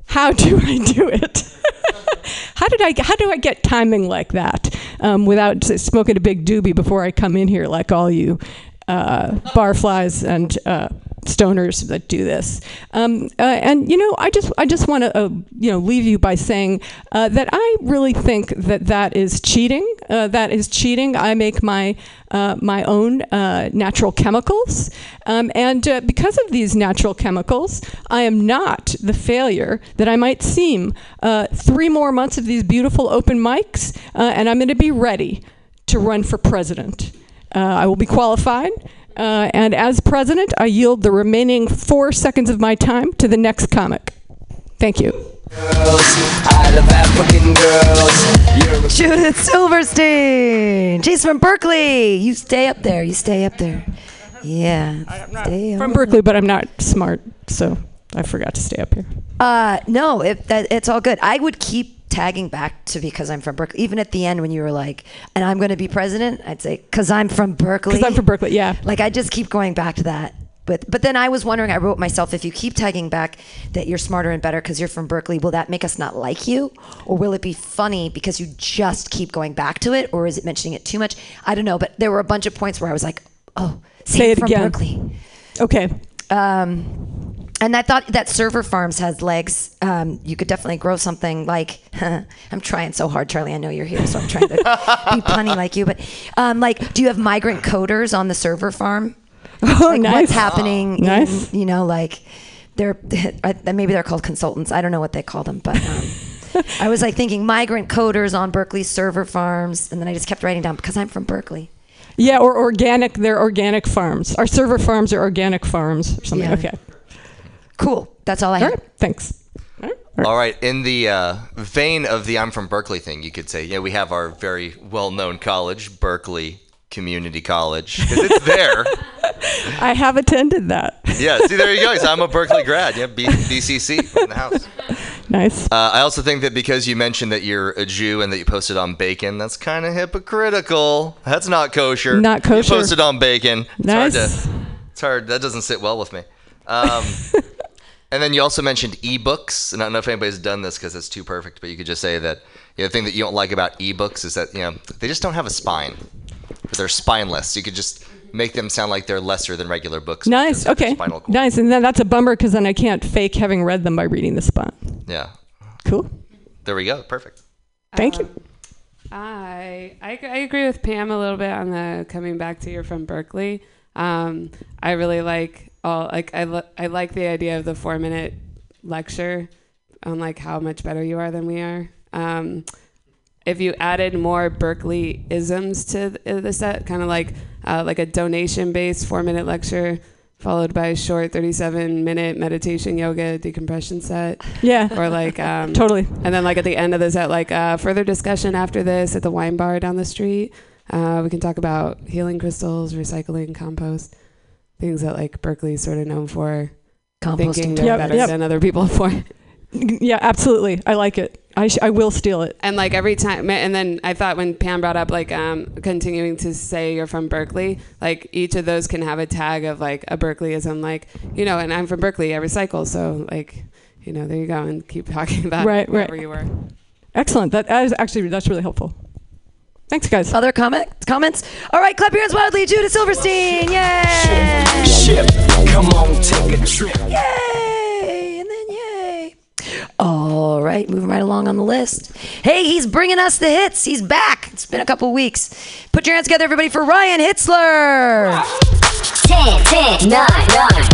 How do I do it? how did I? How do I get timing like that um, without smoking a big doobie before I come in here, like all you uh, barflies and uh, stoners that do this? Um, uh, and you know, I just I just want to uh, you know leave you by saying uh, that I really think that that is cheating. Uh, that is cheating. I make my uh, my own uh, natural chemicals, um, and because of these natural chemicals, I am not the failure that I might seem. Three more months of these beautiful open mics, and I'm going to be ready to run for president. Uh, I will be qualified. Uh, and as president, I yield the remaining four seconds of my time to the next comic. Thank you. I love African girls. Judith Silverstein. She's from Berkeley. You stay up there. You stay up there. Yeah. stay From Berkeley, but I'm not smart, so I forgot to stay up here. Uh, no, it, that, it's all good. I would keep tagging back to because I'm from Berkeley. Even at the end when you were like, and I'm going to be president, I'd say, because I'm from Berkeley. 'Cause I'm from Berkeley, yeah. Like, I just keep going back to that. But but then I was wondering. I wrote myself, if you keep tagging back that you're smarter and better because you're from Berkeley, will that make us not like you, or will it be funny because you just keep going back to it, or is it mentioning it too much? I don't know. But there were a bunch of points where I was like, oh, Say it from again. Berkeley. Okay. Um, and I thought that server farms has legs. Um, you could definitely grow something like. I'm trying so hard, Charlie. I know you're here, so I'm trying to be punny like you. But um, like, do you have migrant coders on the server farm? Oh, like nice. What's happening? in- Nice. you know, like they're maybe they're called consultants. I don't know what they call them, but. Um, I was like thinking migrant coders on Berkeley server farms, and then I just kept writing down because I'm from Berkeley. Yeah, or organic. They're organic farms. Our server farms are organic farms or something. Yeah. Okay. Cool. That's all I All had. right. Thanks. All right, in the uh, vein of the I'm from Berkeley thing, you could say, yeah, we have our very well known college, Berkeley Community College. 'cause it's there. I have attended that. yeah, see, there you go. So I'm a Berkeley grad. Yeah, B- BCC in the house. Nice. Uh, I also think that because you mentioned that you're a Jew and that you posted on bacon, that's kind of hypocritical. That's not kosher. Not kosher. You posted on bacon. It's hard Nice. to. It's hard. That doesn't sit well with me. Um, and then you also mentioned ebooks. And I don't know if anybody's done this because it's too perfect, but you could just say that you know, the thing that you don't like about ebooks is that you know they just don't have a spine. They're spineless. You could just make them sound like they're lesser than regular books. Nice. Okay. Nice. And then that's a bummer because then I can't fake having read them by reading the spine. Yeah. Cool. There we go. Perfect. Thank you. I, I I agree with Pam a little bit on the coming back to you're from Berkeley. Um, I really like all like I lo- I like the idea of the four minute lecture on like how much better you are than we are. Um, if you added more Berkeley isms to the, the set, kind of like uh, like a donation based four minute lecture followed by a short 37 minute meditation yoga decompression set Yeah. or like um, Totally. and then like at the end of the set like uh, further discussion after this at the wine bar down the street uh, we can talk about healing crystals recycling compost things that like berkeley's sort of known for Composting. thinking they're Yep, better yep. than other people for Yeah, absolutely. I like it. I, sh- I will steal it. and like every time and then i thought when pam brought up like um continuing to say you're from berkeley like each of those can have a tag of like a berkeleyism like you know and i'm from berkeley i recycle so like you know there you go and keep talking about Right, wherever right. you were Excellent. That is actually that's really helpful. Thanks, guys. Other comment comments? All right, clap your hands wildly, Judith Silverstein. Yay! Ship, come on, take a trip. Yay! And then yay. All right, moving right along on the list. Hey, he's bringing us the hits. He's back. It's been a couple weeks. Put your hands together, everybody, for Ryan Hitzler. 10, 10, 9, 9,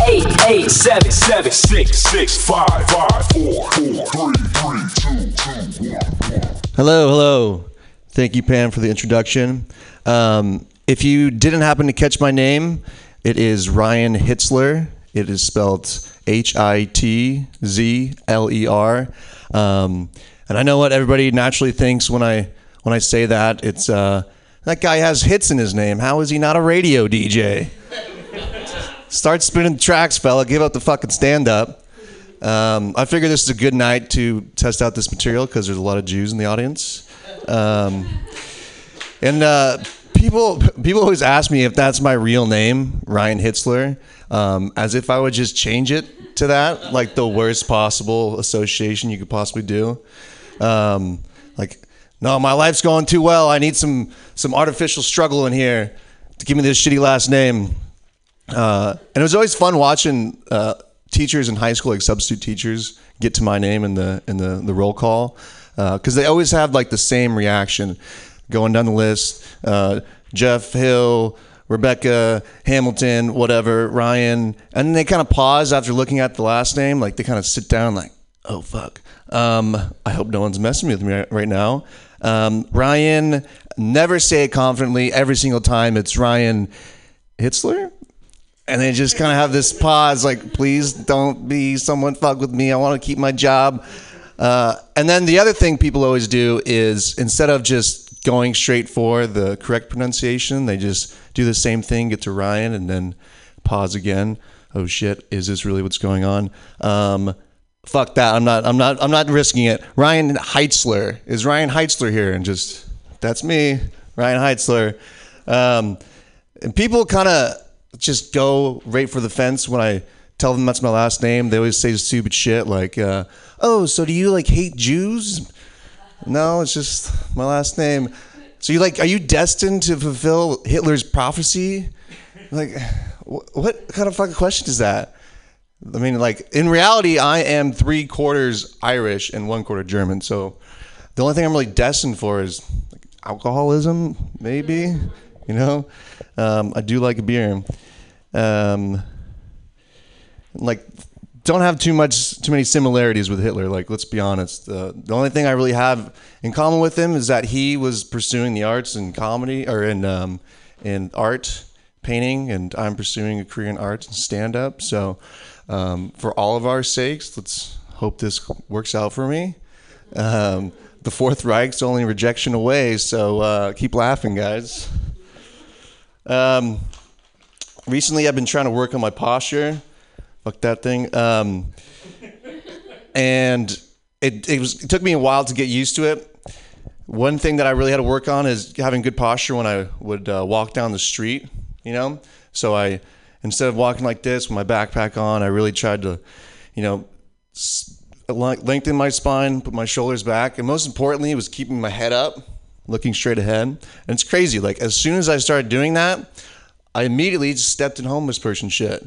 8, 8, 7, 7, 6, 6, 5, 5, 4, 4, 3, 3, 2, 2, 1. Hello, hello. Thank you, Pam, for the introduction. Um, if you didn't happen to catch my name, it is Ryan Hitzler. It is spelled H I T Z L E R. Um, and I know what everybody naturally thinks when I when I say that. It's uh, that guy has hits in his name. How is he not a radio DJ? Start spinning tracks, fella. Give up the fucking stand up. Um, I figure this is a good night to test out this material because there's a lot of Jews in the audience. Um, and uh, people people always ask me if that's my real name, Ryan Hitzler, um, as if I would just change it to that, like the worst possible association you could possibly do. Um, like, no, my life's going too well. I need some some artificial struggle in here to give me this shitty last name. Uh, and it was always fun watching uh, teachers in high school, like substitute teachers, get to my name in the in the, the roll call because they always have like the same reaction going down the list. Uh, Jeff Hill, Rebecca Hamilton, whatever, Ryan, and they kind of pause after looking at the last name, like they kind of sit down, like, oh fuck. Um, I hope no one's messing with me right- right now. Um, Ryan, never say it confidently. Every single time, it's Ryan Hitzler and they just kind of have this pause like please don't be someone fuck with me i want to keep my job uh, and then the other thing people always do is instead of just going straight for the correct pronunciation they just do the same thing get to ryan and then pause again. Oh shit is this really what's going on? Um, fuck that. I'm not i'm not i'm not risking it. Ryan heitzler. Is ryan heitzler here? And just that's me ryan heitzler. Um, and people kind of just go right for the fence when I tell them that's my last name. They always say stupid shit like, uh, "Oh, so do you like hate Jews?" No, it's just my last name. So you like, are you destined to fulfill Hitler's prophecy? Like, wh- what kind of fucking question is that? I mean, like in reality, I am three quarters Irish and one quarter German. So the only thing I'm really destined for is like, alcoholism, maybe. You know, um, I do like beer. Um, like, don't have too much, too many similarities with Hitler. Like, let's be honest. Uh, the only thing I really have in common with him is that he was pursuing the arts and comedy, or in um, in art, painting, and I'm pursuing a career in arts and stand up. So, um, for all of our sakes, let's hope this works out for me. Um, the Fourth Reich's only rejection away, so uh, keep laughing, guys. Um, recently, I've been trying to work on my posture. Fuck that thing. Um, and it, it, was, it took me a while to get used to it. One thing that I really had to work on is having good posture when I would uh, walk down the street, you know? So I, instead of walking like this with my backpack on, I really tried to, you know, lengthen my spine, put my shoulders back, and most importantly, it was keeping my head up, looking straight ahead. And it's crazy. Like, as soon as I started doing that, I immediately just stepped in homeless person shit.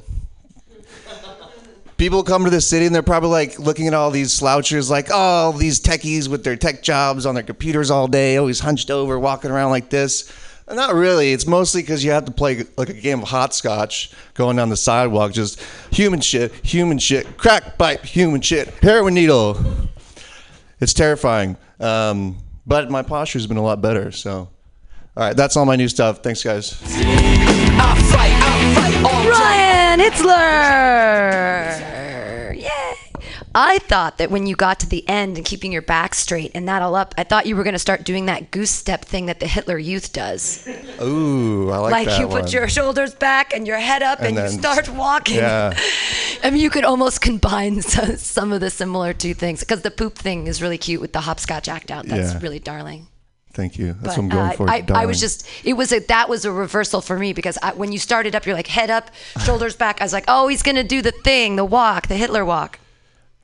People come to the city and they're probably like looking at all these slouchers, like, oh, these techies with their tech jobs on their computers all day, always hunched over, walking around like this. Not really. It's mostly because you have to play like a game of hopscotch going down the sidewalk, just human shit, human shit, crack pipe, human shit, heroin needle. It's terrifying. Um, but my posture's been a lot better. So, all right, that's all my new stuff. Thanks, guys. Ryan Hitzler! Yay! I thought that when you got to the end and keeping your back straight and that all up, I thought you were going to start doing that goose step thing that the Hitler Youth does. Ooh, I like, that Like you one. put your shoulders back and your head up and, And you start walking. Yeah. I mean, you could almost combine some, some of the similar two things because the poop thing is really cute with the hopscotch act out. That's Yeah. really darling. Thank you. That's But what I'm going uh, for. I, I was just, it was a, that was a reversal for me because I, when you started up, you're like head up, shoulders back. I was like, oh, he's gonna do the thing, the walk, the Hitler walk.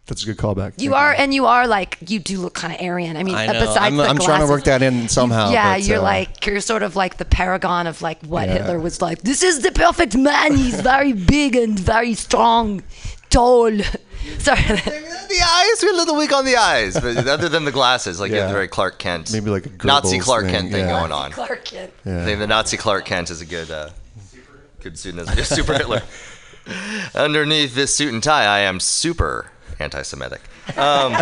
That's a good callback. You are, and you are like, you do look kind of Aryan. I mean, I uh, know. besides I'm, the I'm trying to work that in somehow. Yeah, but, you're uh, like you're sort of like the paragon of like what Yeah. Hitler was like. This is the perfect man. He's very big and very strong, tall. Sorry. The eyes, we're a little weak on the eyes, but other than the glasses, like you have the very Clark Kent, Maybe like a Nazi Clark thing, Kent thing yeah. going on. Clark Kent. Yeah. I think the Nazi Clark Kent is a good, uh, good pseudonym. Yeah, super Hitler. Underneath this suit and tie, I am super anti-Semitic. Um,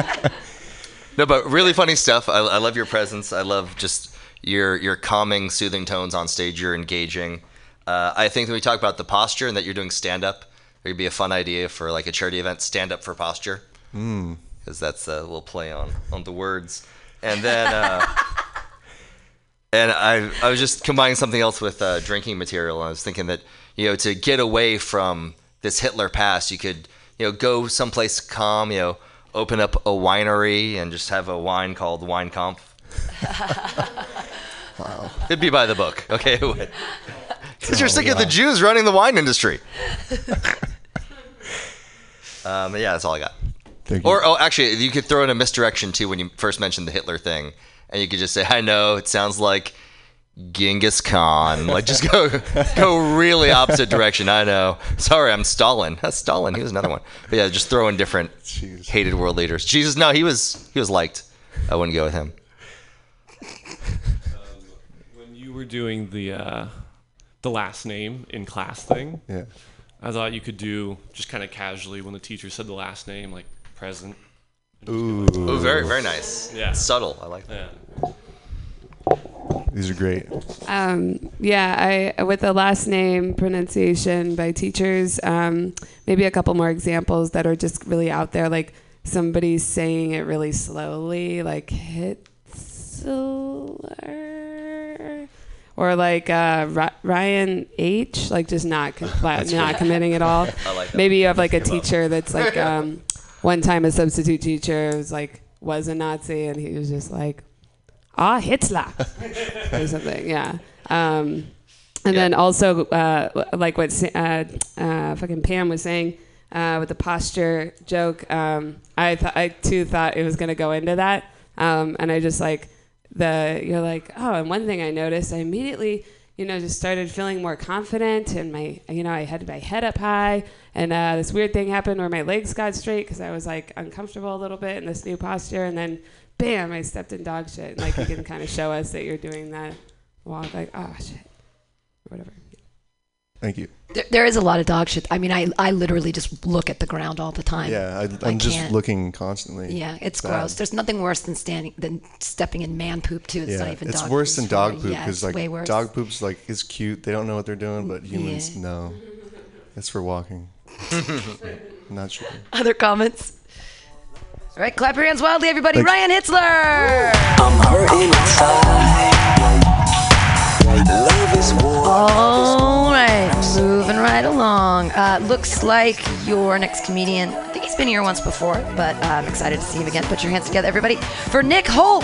no, but really funny stuff. I, I love your presence. I love just your your calming, soothing tones on stage. You're engaging. Uh, I think when we talk about the posture and that you're doing stand up. It would be a fun idea for like a charity event. Stand up for posture Mm. because that's a little play on on the words. And then, uh, and I I was just combining something else with uh, drinking material. I was thinking that you know to get away from this Hitler past, you could you know go someplace calm. You know, open up a winery and just have a wine called Wine Kampf. wow. It'd be by the book, okay? It would. Because you're sick of the Jews running the wine industry. um, yeah, that's all I got. Thank you. Or oh, actually, you could throw in a misdirection too when you first mentioned the Hitler thing, and you could just say, "I know it sounds like Genghis Khan." Like just go go really opposite direction. I know. Sorry, I'm Stalin. That's Stalin. He was another one. But yeah, just throw in different hated world leaders. Jesus, no, he was he was liked. I wouldn't go with him. When you were doing the uh, the last name in class thing, Yeah. I thought you could do just kind of casually when the teacher said the last name, like present. Ooh. Oh, very very nice. Yeah. subtle. I like that. Yeah. These are great. Um, yeah, I with the last name pronunciation by teachers. Um, maybe a couple more examples that are just really out there, like somebody saying it really slowly, like Hitzler, or like uh, Ryan H, like just not com- not committing at all. Like. Maybe you have like a teacher that's like um, one time a substitute teacher was like was a Nazi and he was just like ah Hitler or something. Yeah. Um, And then also, uh, like what uh, uh, fucking Pam was saying uh, with the posture joke, um, I th- I too thought it was gonna go into that, um, and I just like the you're like oh, and one thing I noticed, I immediately you know just started feeling more confident, and my you know I had my head up high, and uh, this weird thing happened where my legs got straight because I was like uncomfortable a little bit in this new posture, and then bam, I stepped in dog shit, and like you can kind of show us that you're doing that walk, like oh shit, or whatever. Thank you. There, there is a lot of dog shit. I mean, I, I literally just look at the ground all the time. Yeah, I, I I'm just can't- looking constantly. Yeah, it's Bad. gross. There's nothing worse than standing than stepping in man poop too. It's yeah, not even it's dog worse than dog sorry. poop Yeah, because it's way like worse. dog poop's like is cute. They don't know what they're doing, but humans Yeah. know. It's for walking. Not sure. Other comments? All right, clap your hands wildly, everybody. Ryan Hitzler. Moving right along. Uh, looks like your next comedian. I think he's been here once before, but uh, I'm excited to see him again. Put your hands together, everybody, for Nick Holk.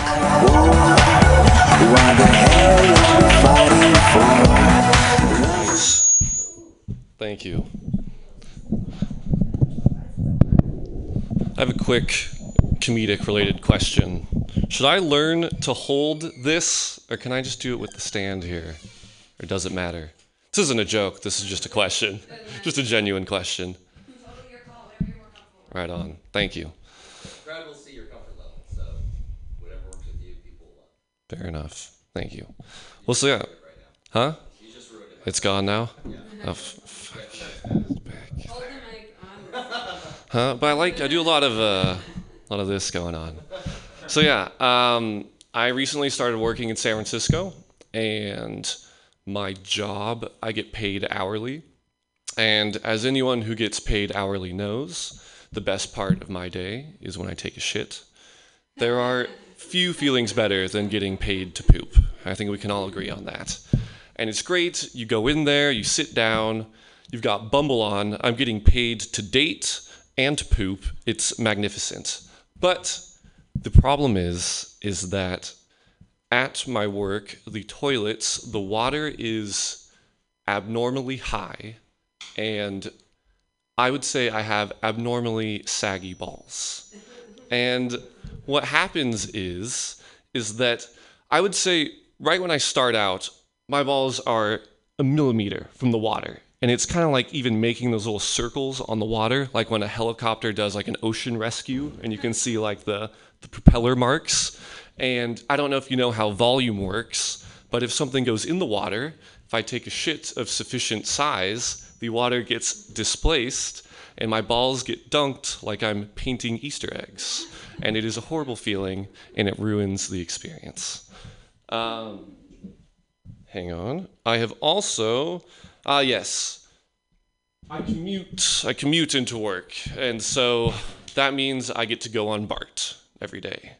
Thank you. I have a quick comedic related question. Should I learn to hold this, or can I just do it with the stand here? Or does it matter? This isn't a joke, this is just a question. Just a genuine question. Right on. Thank you. Crowd will see your comfort level, so whatever works with you, people will love. Fair enough. Thank you. Well, so yeah. Huh? It's gone now? Oh, f- fuck. Huh? But I like, I do a lot of, uh, a lot of this going on. So yeah, um, I recently started working in San Francisco, and my job, I get paid hourly. And as anyone who gets paid hourly knows, the best part of my day is when I take a shit. There are few feelings better than getting paid to poop. I think we can all agree on that. And it's great. You go in there, you sit down, you've got Bumble on. I'm getting paid to date and to poop. It's magnificent. But the problem is is that at my work, the toilets, the water is abnormally high and I would say I have abnormally saggy balls. And what happens is is that I would say right when I start out, my balls are a millimeter from the water. And it's kind of like even making those little circles on the water, like when a helicopter does like an ocean rescue and you can see like the, the propeller marks. And I don't know if you know how volume works, but if something goes in the water, if I take a shit of sufficient size, the water gets displaced and my balls get dunked like I'm painting Easter eggs. And it is a horrible feeling and it ruins the experience. Um, hang on. I have also, ah, yes, I commute. I commute into work, and so that means I get to go on BART every day.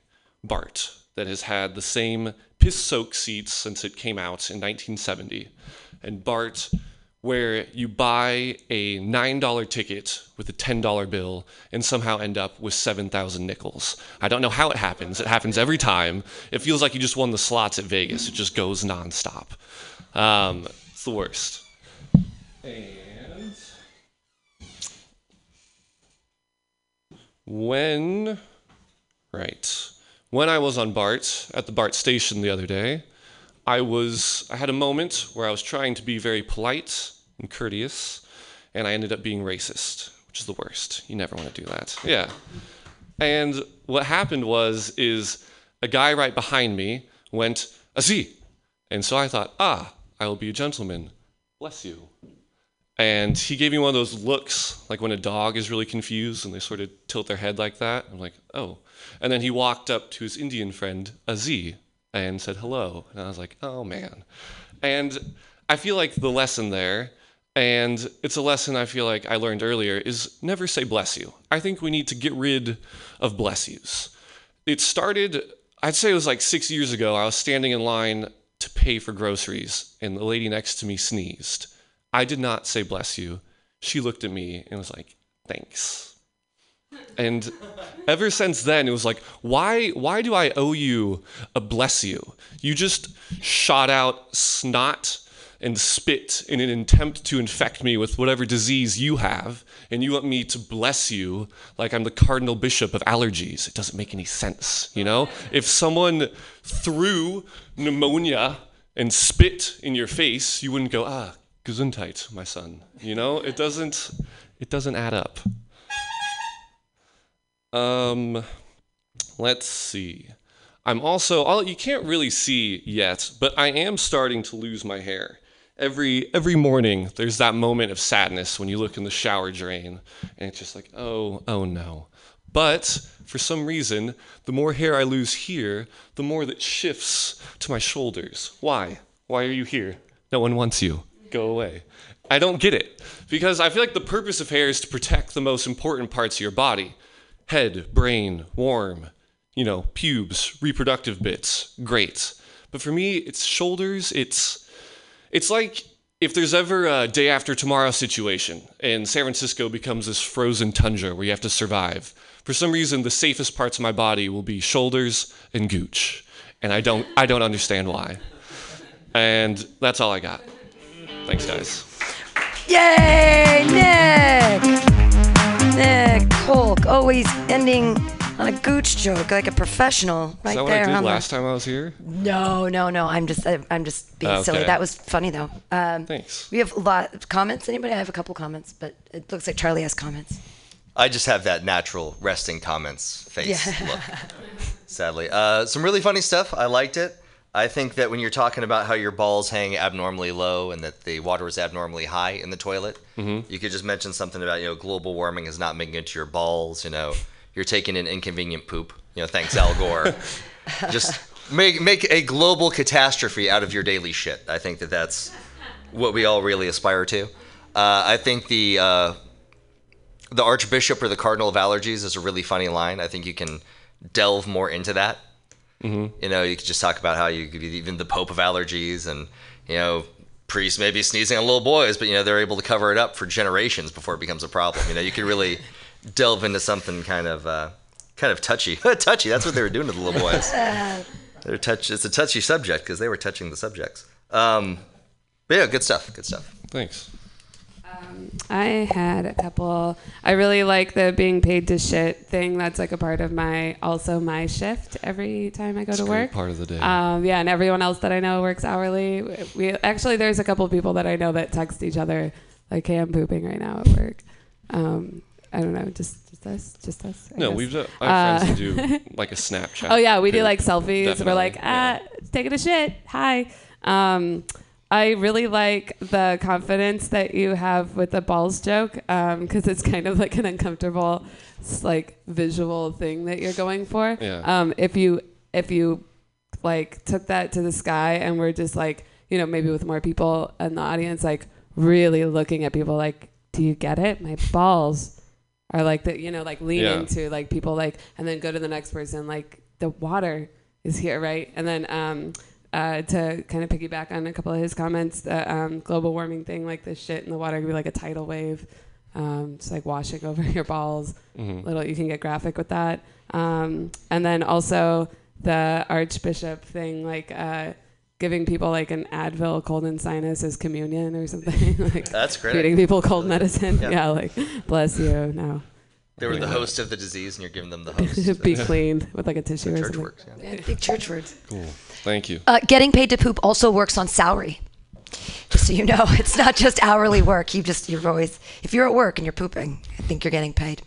BART that has had the same piss-soaked seats since it came out in 1970, and BART where you buy a $9 ticket with a $10 bill and somehow end up with 7,000 nickels. I don't know how it happens. It happens every time. It feels like you just won the slots at Vegas. It just goes nonstop. Um, it's the worst. And when, right, when I was on BART at the BART station the other day, I was I had a moment where I was trying to be very polite and courteous, and I ended up being racist, which is the worst. You never want to do that. Yeah. And what happened was is a guy right behind me went, Aziz. And so I thought, ah, I will be a gentleman. Bless you. And he gave me one of those looks, like when a dog is really confused and they sort of tilt their head like that. I'm like, oh. And then he walked up to his Indian friend, Aziz, and said hello. And I was like, oh man. And I feel like the lesson there, and it's a lesson I feel like I learned earlier, is never say bless you. I think we need to get rid of bless yous. It started, I'd say it was like six years ago. I was standing in line to pay for groceries, and the lady next to me sneezed. I did not say bless you. She looked at me and was like, thanks. And ever since then, it was like, why, why do I owe you a bless you? You just shot out snot and spit in an attempt to infect me with whatever disease you have, and you want me to bless you like I'm the cardinal bishop of allergies. It doesn't make any sense, you know? If someone threw pneumonia and spit in your face, you wouldn't go, ah, Gesundheit, my son. You know, it doesn't it doesn't add up. Um let's see. I'm also oh, you can't really see yet, but I am starting to lose my hair. Every every morning there's that moment of sadness when you look in the shower drain and it's just like, "Oh, oh no." But for some reason, the more hair I lose here, the more that shifts to my shoulders. Why? Why are you here? No one wants you. Go away. I don't get it. Because I feel like the purpose of hair is to protect the most important parts of your body head, brain, warm, you know, pubes, reproductive bits. Great. But for me, it's shoulders. It's it's like if there's ever a day after tomorrow situation and San Francisco becomes this frozen tundra where you have to survive. For some reason, the safest parts of my body will be shoulders and gooch, and I don't I don't understand why. And that's all I got. Thanks, guys. Yay, Nick! Nick Polk, always ending on a gooch joke like a professional, right Is that what there. I did on the- last time I was here? No, no, no. I'm just, I'm just being silly. That was funny though. Um, Thanks. We have a lot of comments. Anybody? I have a couple comments, but it looks like Charlie has comments. I just have that natural resting comments face Yeah. look. Sadly, uh, some really funny stuff. I liked it. I think that when you're talking about how your balls hang abnormally low and that the water is abnormally high in the toilet, Mhm. you could just mention something about you know global warming is not making it to your balls. You know, you're taking an inconvenient poop. You know, thanks Al Gore. just make make a global catastrophe out of your daily shit. I think that that's what we all really aspire to. Uh, I think the uh, the Archbishop or the Cardinal of Allergies is a really funny line. I think you can delve more into that. Mm-hmm. You know, you could just talk about how you could be even the Pope of allergies, and you know, priests may be sneezing on little boys, but you know they're able to cover it up for generations before it becomes a problem. You know, you could really delve into something kind of uh, kind of touchy, touchy. That's what they were doing to the little boys. They're touch. It's a touchy subject because they were touching the subjects. Um, but yeah, good stuff. Good stuff. Thanks. I had a couple. I really like the being paid to shit thing. That's like a part of my also my shift every time I go It's to work. part of the day. Um, yeah, and everyone else that I know works hourly. We actually there's a couple people that I know that text each other like, "Hey, I'm pooping right now at work." Um, I don't know, just just us, just us. I No, guess. we've done- I have friends Uh, do, like, a Snapchat Oh yeah, we do like selfies. We're like, ah, taking a shit. Hi. Um, I really like the confidence that you have with the balls joke because it's kind of like an uncomfortable, like visual thing that you're going for. Yeah. Um, if you if you like took that to the sky and we're just like you know maybe with more people in the audience like really looking at people like, do you get it? My balls are like that. You know, like lean Yeah. into like people like and then go to the next person like the water is here, right? And then um, uh, to kind of piggyback on a couple of his comments, the um, global warming thing, like the shit in the water could be like a tidal wave, um, just like washing over your balls. Mhm. Little, you can get graphic with that. Um, and then also the archbishop thing, like uh, giving people like an Advil, cold and sinus as communion or something. like That's great. Feeding people cold medicine. Yeah. Yeah, like bless you. No. They were the Anyway. host of the disease, and you're giving them the host. Be cleaned with like a tissue or Church something. works, Yeah, big church words. Cool. Thank you. Uh, getting paid to poop also works on salary. Just so you know, it's not just hourly work. You just you're always if you're at work and you're pooping, I think you're getting paid.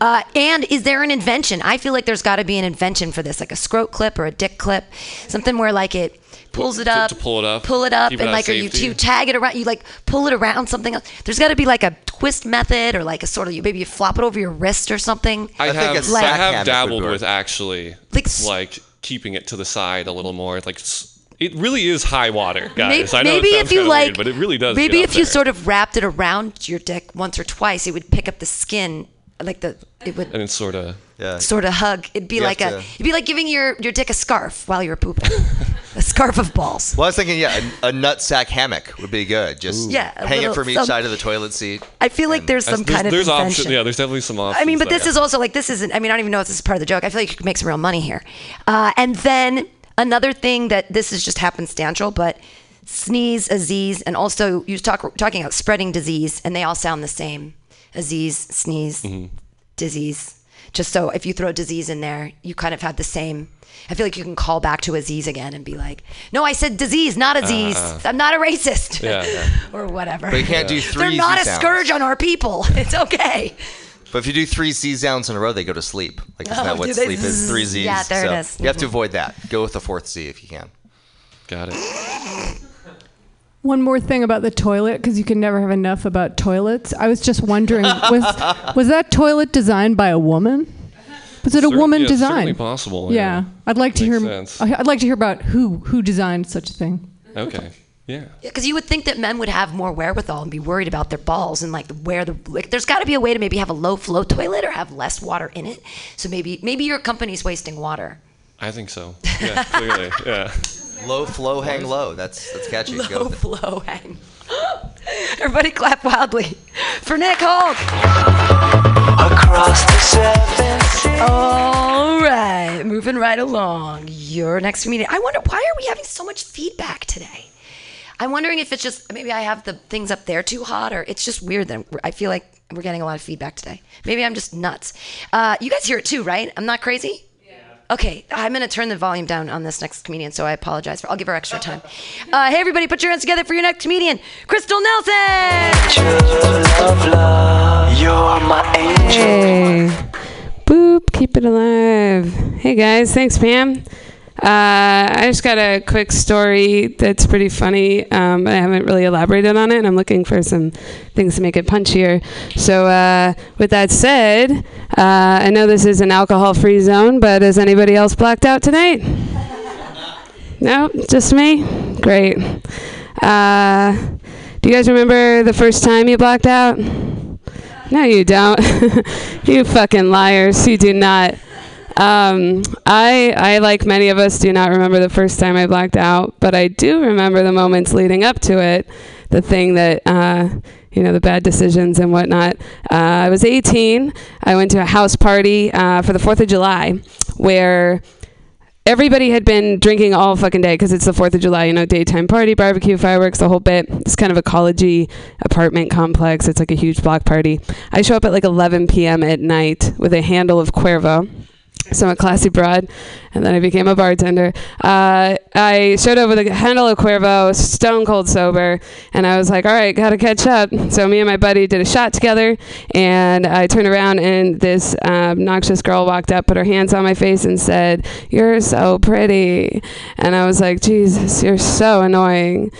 Uh, and is there an invention? I feel like there's got to be an invention for this, like a scrote clip or a dick clip, something where like it pulls it up, to pull it up, pull it up, keep it and like or you, safety. you tag it around, you like pull it around something else. There's got to be like a twist method or like a sort of you maybe you flop it over your wrist or something. I, have, like, I have dabbled with actually Like like, keeping it to the side a little more. Like s- it really is high water, guys. Maybe, I know maybe if you like, weird, but it really does. Maybe get if up you there. sort of wrapped it around your dick once or twice, it would pick up the skin, like the it would and it's sort of yeah. sort of hug. It'd be You like a to- it'd be like giving your your dick a scarf while you're pooping, a scarf of balls. Well, I was thinking, yeah, a, a nutsack hammock would be good. Just Ooh. Yeah, a hang it from each some- side of the toilet seat. I feel like there's some there's, kind of there's options. Yeah, there's definitely some options. I mean, but there. this is also like this isn't. I mean, I don't even know if this is part of the joke. I feel like you could make some real money here. Uh, and then another thing that this is just happenstantial, but sneeze, Aziz, and also you talk talking about spreading disease, and they all sound the same. Aziz, sneeze, disease. Just so if you throw disease in there, you kind of have the same. I feel like you can call back to Aziz again and be like, "No, I said disease, not Aziz. Uh. I'm not a racist." Yeah, yeah. or whatever. But you can't do three They're not a sounds. scourge on our people. It's okay. But if you do three Z sounds in a row, they go to sleep. Like isn't Oh, that what do they? sleep is? Three Z's. Yeah, there it so is. You have to avoid that. Go with the fourth Z if you can. Got it. One more thing about the toilet, because you can never have enough about toilets. I was just wondering, was was that toilet designed by a woman? Was it a Cer- woman yeah, design? certainly possible, Yeah. yeah. I'd like to hear. sense. I'd like to hear about who who designed such a thing. Okay. Yeah. Because you would think that men would have more wherewithal and be worried about their balls and like where the like. There's got to be a way to maybe have a low flow toilet or have less water in it. So maybe maybe your company's wasting water. I think so. Yeah, clearly. Yeah. Low flow, hang low. That's that's catchy. Go Low with flow hang. Everybody clap wildly for Nick Holt. Across the seven All right, moving right along. Your next comedian. I wonder why are we having so much feedback today? I'm wondering if it's just maybe I have the things up there too hot, or it's just weird that I feel like we're getting a lot of feedback today. Maybe I'm just nuts. Uh, you guys hear it too, right? I'm not crazy. Okay, I'm gonna turn the volume down on this next comedian, so I apologize for. I'll give her extra time. Uh, hey, everybody, put your hands together for your next comedian, Crystal Nelson. love, love. You're my angel. Hey. Boop, keep it alive. Hey guys, thanks Pam. Uh, I just got a quick story that's pretty funny. Um, but I haven't really elaborated on it, and I'm looking for some things to make it punchier. So, uh, with that said, uh, I know this is an alcohol-free zone, but is anybody else blacked out tonight? No, just me. Great. Uh, do you guys remember the first time you blacked out? No, you don't. you fucking liars. You do not. Um, I, I, like many of us, do not remember the first time I blacked out, but I do remember the moments leading up to it. The thing that, uh, you know, the bad decisions and whatnot. Uh, I was 18. I went to a house party uh, for the 4th of July where everybody had been drinking all fucking day because it's the 4th of July, you know, daytime party, barbecue, fireworks, the whole bit. It's kind of a collegey apartment complex. It's like a huge block party. I show up at like 11 p.m. at night with a handle of Cuervo. So I'm a classy broad, and then I became a bartender. Uh, I showed up with a handle of Cuervo, stone cold sober, and I was like, all right, gotta catch up. So me and my buddy did a shot together, and I turned around, and this um, noxious girl walked up, put her hands on my face, and said, You're so pretty. And I was like, Jesus, you're so annoying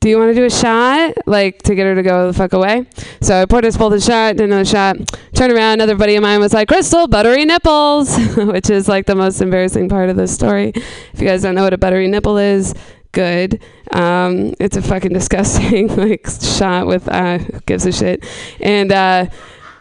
do you want to do a shot? Like to get her to go the fuck away. So I poured us both a shot, did another shot, turned around, another buddy of mine was like, Crystal, buttery nipples, which is like the most embarrassing part of this story. If you guys don't know what a buttery nipple is, good. Um, it's a fucking disgusting like shot with uh, who gives a shit. And uh,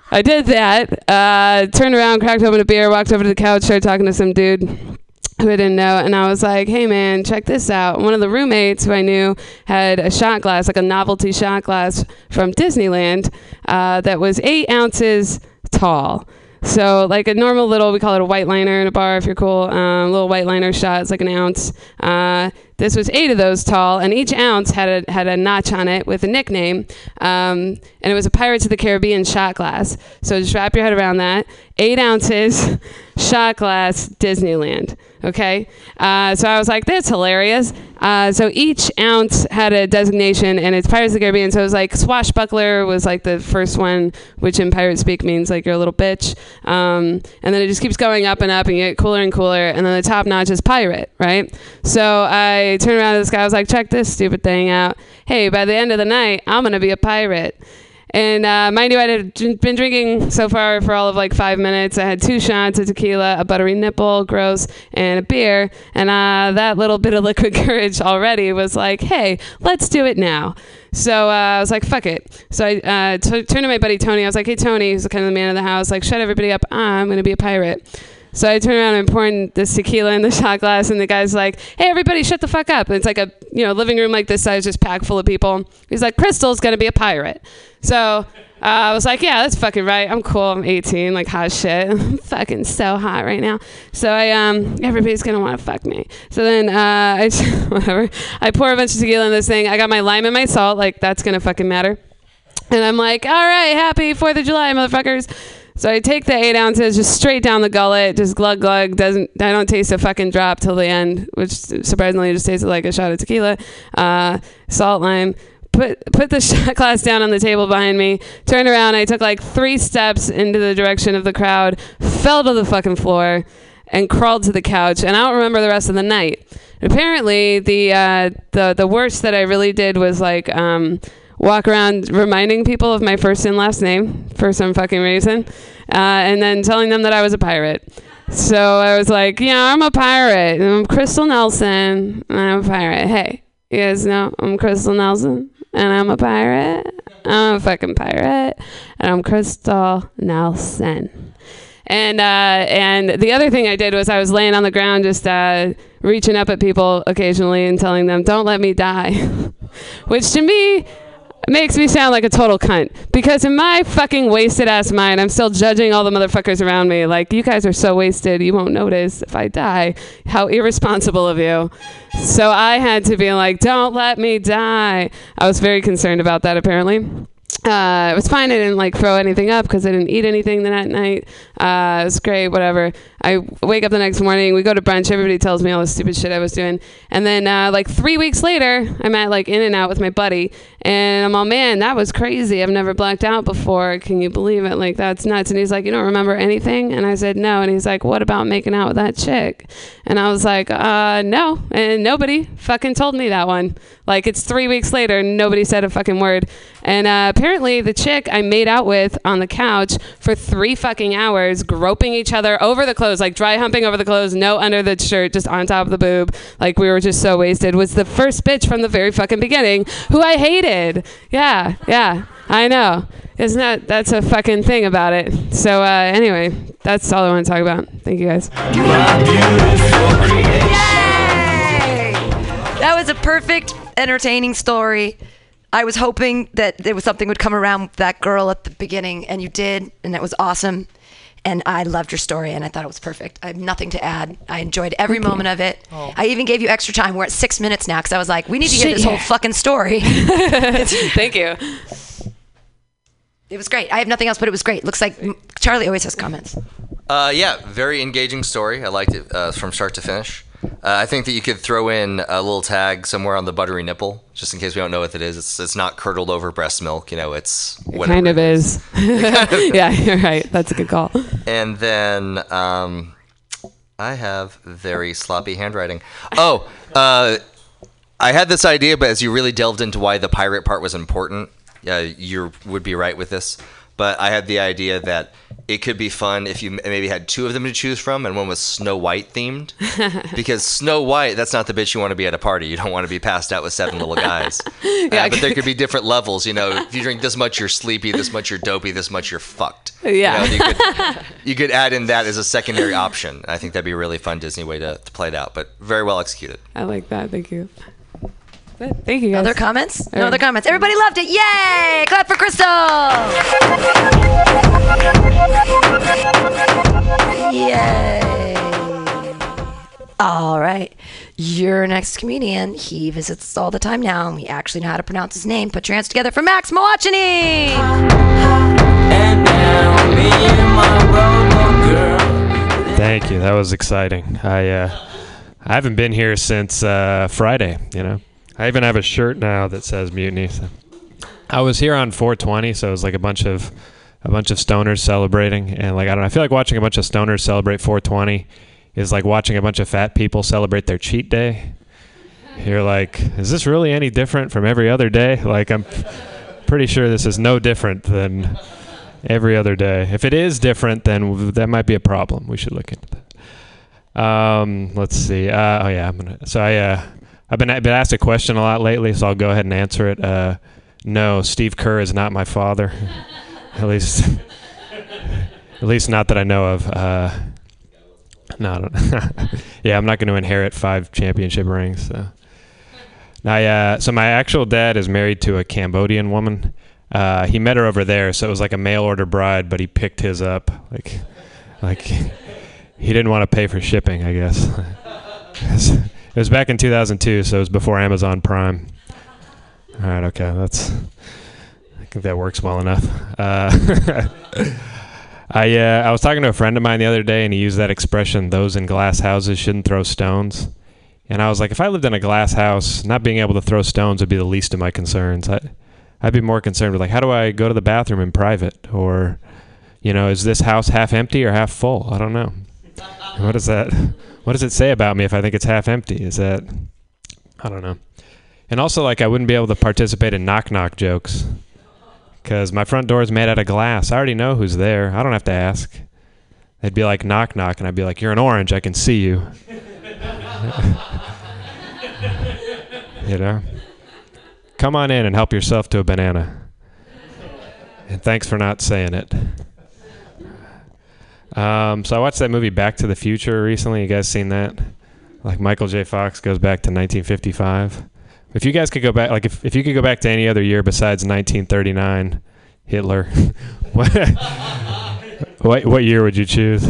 I did that. Uh, turned around, cracked open a beer, walked over to the couch, started talking to some dude who I didn't know, and I was like, "Hey, man, check this out." One of the roommates who I knew had a shot glass, like a novelty shot glass from Disneyland, uh, that was eight ounces tall. So, like a normal little, we call it a white liner in a bar if you're cool. Um, little white liner shot, it's like an ounce. Uh, this was eight of those tall, and each ounce had a had a notch on it with a nickname, um, and it was a Pirates of the Caribbean shot glass. So just wrap your head around that. Eight ounces, shot glass, Disneyland. Okay, uh, so I was like, that's hilarious. Uh, so each ounce had a designation, and it's Pirates of the Caribbean. So it was like swashbuckler was like the first one, which in pirate speak means like you're a little bitch. Um, and then it just keeps going up and up, and you get cooler and cooler. And then the top notch is pirate, right? So I turned around to this guy. I was like, check this stupid thing out. Hey, by the end of the night, I'm gonna be a pirate. And uh, mind you, I had been drinking so far for all of like five minutes. I had two shots of tequila, a buttery nipple, gross, and a beer. And uh, that little bit of liquid courage already was like, hey, let's do it now. So uh, I was like, fuck it. So I uh, turned to my buddy Tony. I was like, hey, Tony, who's kind of the man of the house, like, shut everybody up. I'm going to be a pirate. So I turn around and pouring this tequila in the shot glass, and the guy's like, "Hey, everybody, shut the fuck up!" And it's like a you know living room like this size, just packed full of people. He's like, "Crystal's gonna be a pirate." So Uh, I was like, yeah, that's fucking right. I'm cool. I'm 18, like hot shit. I'm fucking so hot right now. So I um, everybody's gonna want to fuck me. So then uh, I whatever. I pour a bunch of tequila in this thing. I got my lime and my salt. Like that's gonna fucking matter. And I'm like, all right, happy Fourth of July, motherfuckers. So I take the eight ounces just straight down the gullet, just glug glug. Doesn't I don't taste a fucking drop till the end, which surprisingly just tasted like a shot of tequila, uh, salt lime. Put put the shot glass down on the table behind me. Turned around. I took like three steps into the direction of the crowd, fell to the fucking floor, and crawled to the couch. And I don't remember the rest of the night. Apparently, the uh, the the worst that I really did was like. Um, walk around reminding people of my first and last name for some fucking reason, uh, and then telling them that I was a pirate. So I was like, yeah, I'm a pirate. I'm Crystal Nelson, and I'm a pirate. Hey, you guys know I'm Crystal Nelson, and I'm a pirate. I'm a fucking pirate, and I'm Crystal Nelson. And uh, and the other thing I did was I was laying on the ground, just uh, reaching up at people occasionally and telling them, "Don't let me die," which to me makes me sound like a total cunt because in my fucking wasted ass mind, I'm still judging all the motherfuckers around me. Like, you guys are so wasted, you won't notice if I die. How irresponsible of you. So I had to be like, don't let me die. I was very concerned about that, apparently. Uh, it was fine. I didn't like throw anything up because I didn't eat anything that night. Uh, it was great, whatever. I wake up the next morning. We go to brunch. Everybody tells me all the stupid shit I was doing. And then uh, like three weeks later, I'm at like In and Out with my buddy, and I'm all, man, that was crazy. I've never blacked out before. Can you believe it? Like that's nuts. And he's like, you don't remember anything? And I said no. And he's like, what about making out with that chick? And I was like, uh, no. And nobody fucking told me that one. Like it's three weeks later, and nobody said a fucking word. And uh, apparently, the chick I made out with on the couch for three fucking hours, groping each other over the clothes, like dry humping over the clothes, no under the shirt, just on top of the boob, like we were just so wasted, was the first bitch from the very fucking beginning who I hated. Yeah, yeah, I know. Isn't that that's a fucking thing about it? So uh, anyway, that's all I want to talk about. Thank you guys. Yay! That was a perfect, entertaining story. I was hoping that there was something would come around with that girl at the beginning, and you did, and that was awesome. And I loved your story, and I thought it was perfect. I have nothing to add. I enjoyed every moment of it. I even gave you extra time. We're at six minutes now because I was like, we need to hear this whole fucking story. Thank you. It was great. I have nothing else, but it was great. Looks like Charlie always has comments. Uh, yeah, very engaging story. I liked it uh, from start to finish. Uh, I think that you could throw in a little tag somewhere on the buttery nipple, just in case we don't know what it is. It's it's not curdled over breast milk, you know. It's It kind of is. yeah, you're right. That's a good call. And then um, I have very sloppy handwriting. Oh, uh, I had this idea, but as you really delved into why the pirate part was important, uh, you would be right with this. But I had the idea that it could be fun if you maybe had two of them to choose from, and one was Snow White themed. because Snow White, that's not the bitch you want to be at a party. You don't want to be passed out with seven little guys. Yeah, Uh, but there could be different levels. You know, if you drink this much, you're sleepy. This much, you're dopey. This much, you're fucked. Yeah. You, know, you, could, you could add in that as a secondary option. I think that'd be a really fun Disney way to, to play it out, but very well executed. I like that. Thank you. But thank you guys. Other comments? No other comments. Everybody loved it. Yay! Clap for Crystal! Yay! All right. Your next comedian, he visits us all the time now, and we actually know how to pronounce his name. Put your hands together for Max Mawachini! Thank you. That was exciting. I uh, I haven't been here since uh, Friday. You know, I even have a shirt now that says Mutiny. So. I was here on 420, so it was like a bunch of a bunch of stoners celebrating, and like I don't know, I feel like watching a bunch of stoners celebrate 420 is like watching a bunch of fat people celebrate their cheat day. You're like, is this really any different from every other day? Like I'm pretty sure this is no different than every other day. If it is different, then that might be a problem. We should look into that. Um, let's see. Uh, oh yeah, I'm gonna. So I, uh, I've been I've been asked a question a lot lately, so I'll go ahead and answer it. Uh, no, Steve Kerr is not my father. at least, at least not that I know of. Uh, no, yeah, I'm not going to inherit five championship rings. So. Uh, so my actual dad is married to a Cambodian woman. uh, he met her over there, so it was like a mail order bride, but he picked his up. Like, like he didn't want to pay for shipping, I guess. It, was, back in 2002, so it was before Amazon Prime. All right, okay, that's. I think that works well enough. Uh, I uh, I was talking to a friend of mine the other day, and he used that expression: "Those in glass houses shouldn't throw stones." And I was like, if I lived in a glass house, not being able to throw stones would be the least of my concerns. I, I'd be more concerned with like, how do I go to the bathroom in private, or, you know, is this house half empty or half full? I don't know. What is that? What does it say about me if I think it's half empty? Is that? I don't know. And also, like, I wouldn't be able to participate in knock knock jokes because my front door is made out of glass. I already know who's there. I don't have to ask. They'd be like knock knock, and I'd be like, "You're an orange. I can see you." you know, come on in and help yourself to a banana. And thanks for not saying it. Um, so I watched that movie Back to the Future recently. You guys seen that? Like Michael J. Fox goes back to 1955. If you guys could go back, like if, if you could go back to any other year besides 1939, Hitler, what, what what year would you choose?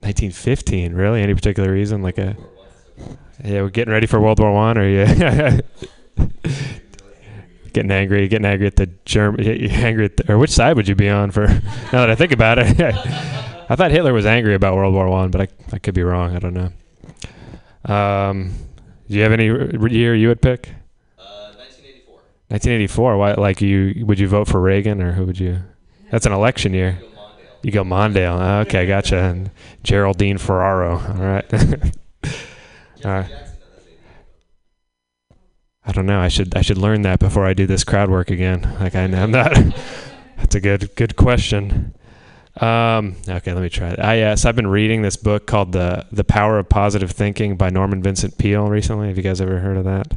1915. Really? Any particular reason? Like a yeah, we're getting ready for World War One, or yeah, getting angry, getting angry at the German, angry at the, or which side would you be on? For now that I think about it, I thought Hitler was angry about World War One, but I I could be wrong. I don't know. Um, do you have any r- year you would pick? Uh, 1984. 1984. Why? Like you? Would you vote for Reagan or who would you? That's an election year. You go Mondale. Ah, Okay, gotcha. And Geraldine Ferraro. All right. All right. I don't know. I should I should learn that before I do this crowd work again. Like I, I'm not. that's a good good question. Um, okay, let me try. It. I yes, I've been reading this book called the The Power of Positive Thinking by Norman Vincent Peale recently. Have you guys ever heard of that?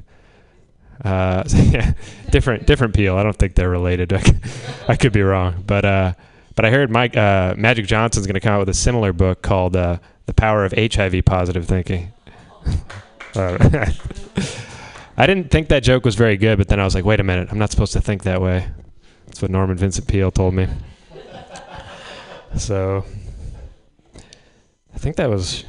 Uh, yeah, different different Peale. I don't think they're related. I could, be wrong, but uh, but I heard Mike uh, Magic Johnson's going to come out with a similar book called uh, The Power of HIV Positive Thinking. I didn't think that joke was very good, but then I was like, wait a minute, I'm not supposed to think that way. That's what Norman Vincent Peale told me. So I think that was.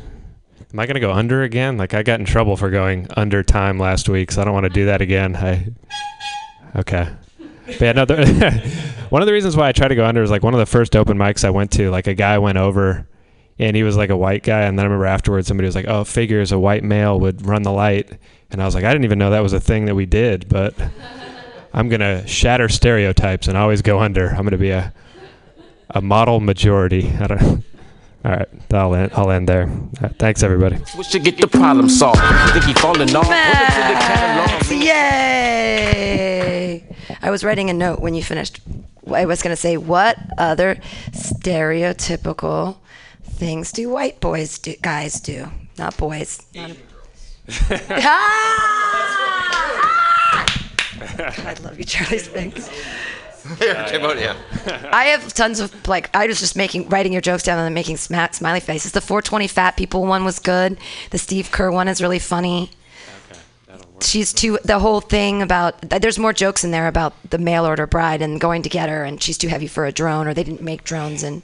Am I going to go under again? Like I got in trouble for going under time last week, so I don't want to do that again. I. Okay. But yeah, no, one of the reasons why I try to go under is like one of the first open mics I went to, like a guy went over and he was like a white guy. And then I remember afterwards somebody was like, oh, figures a white male would run the light. And I was like, I didn't even know that was a thing that we did, but I'm going to shatter stereotypes and always go under. I'm going to be a, a model majority. I don't All right, I'll end, I'll end there. All right, thanks, everybody. Switch to get the problem solved. Think he falling off? Max, yay! I was writing a note when you finished. I was going to say, what other stereotypical things do white boys do? Guys do, not boys. Not ah! ah! I love you, Charlie Spinks. Spink. Cambodia. I have tons of like I was just making writing your jokes down and then making sma- smiley faces. The 420 fat people one was good. The Steve Kerr one is really funny. She's too the whole thing about there's more jokes in there about the mail order bride and going to get her and she's too heavy for a drone or they didn't make drones in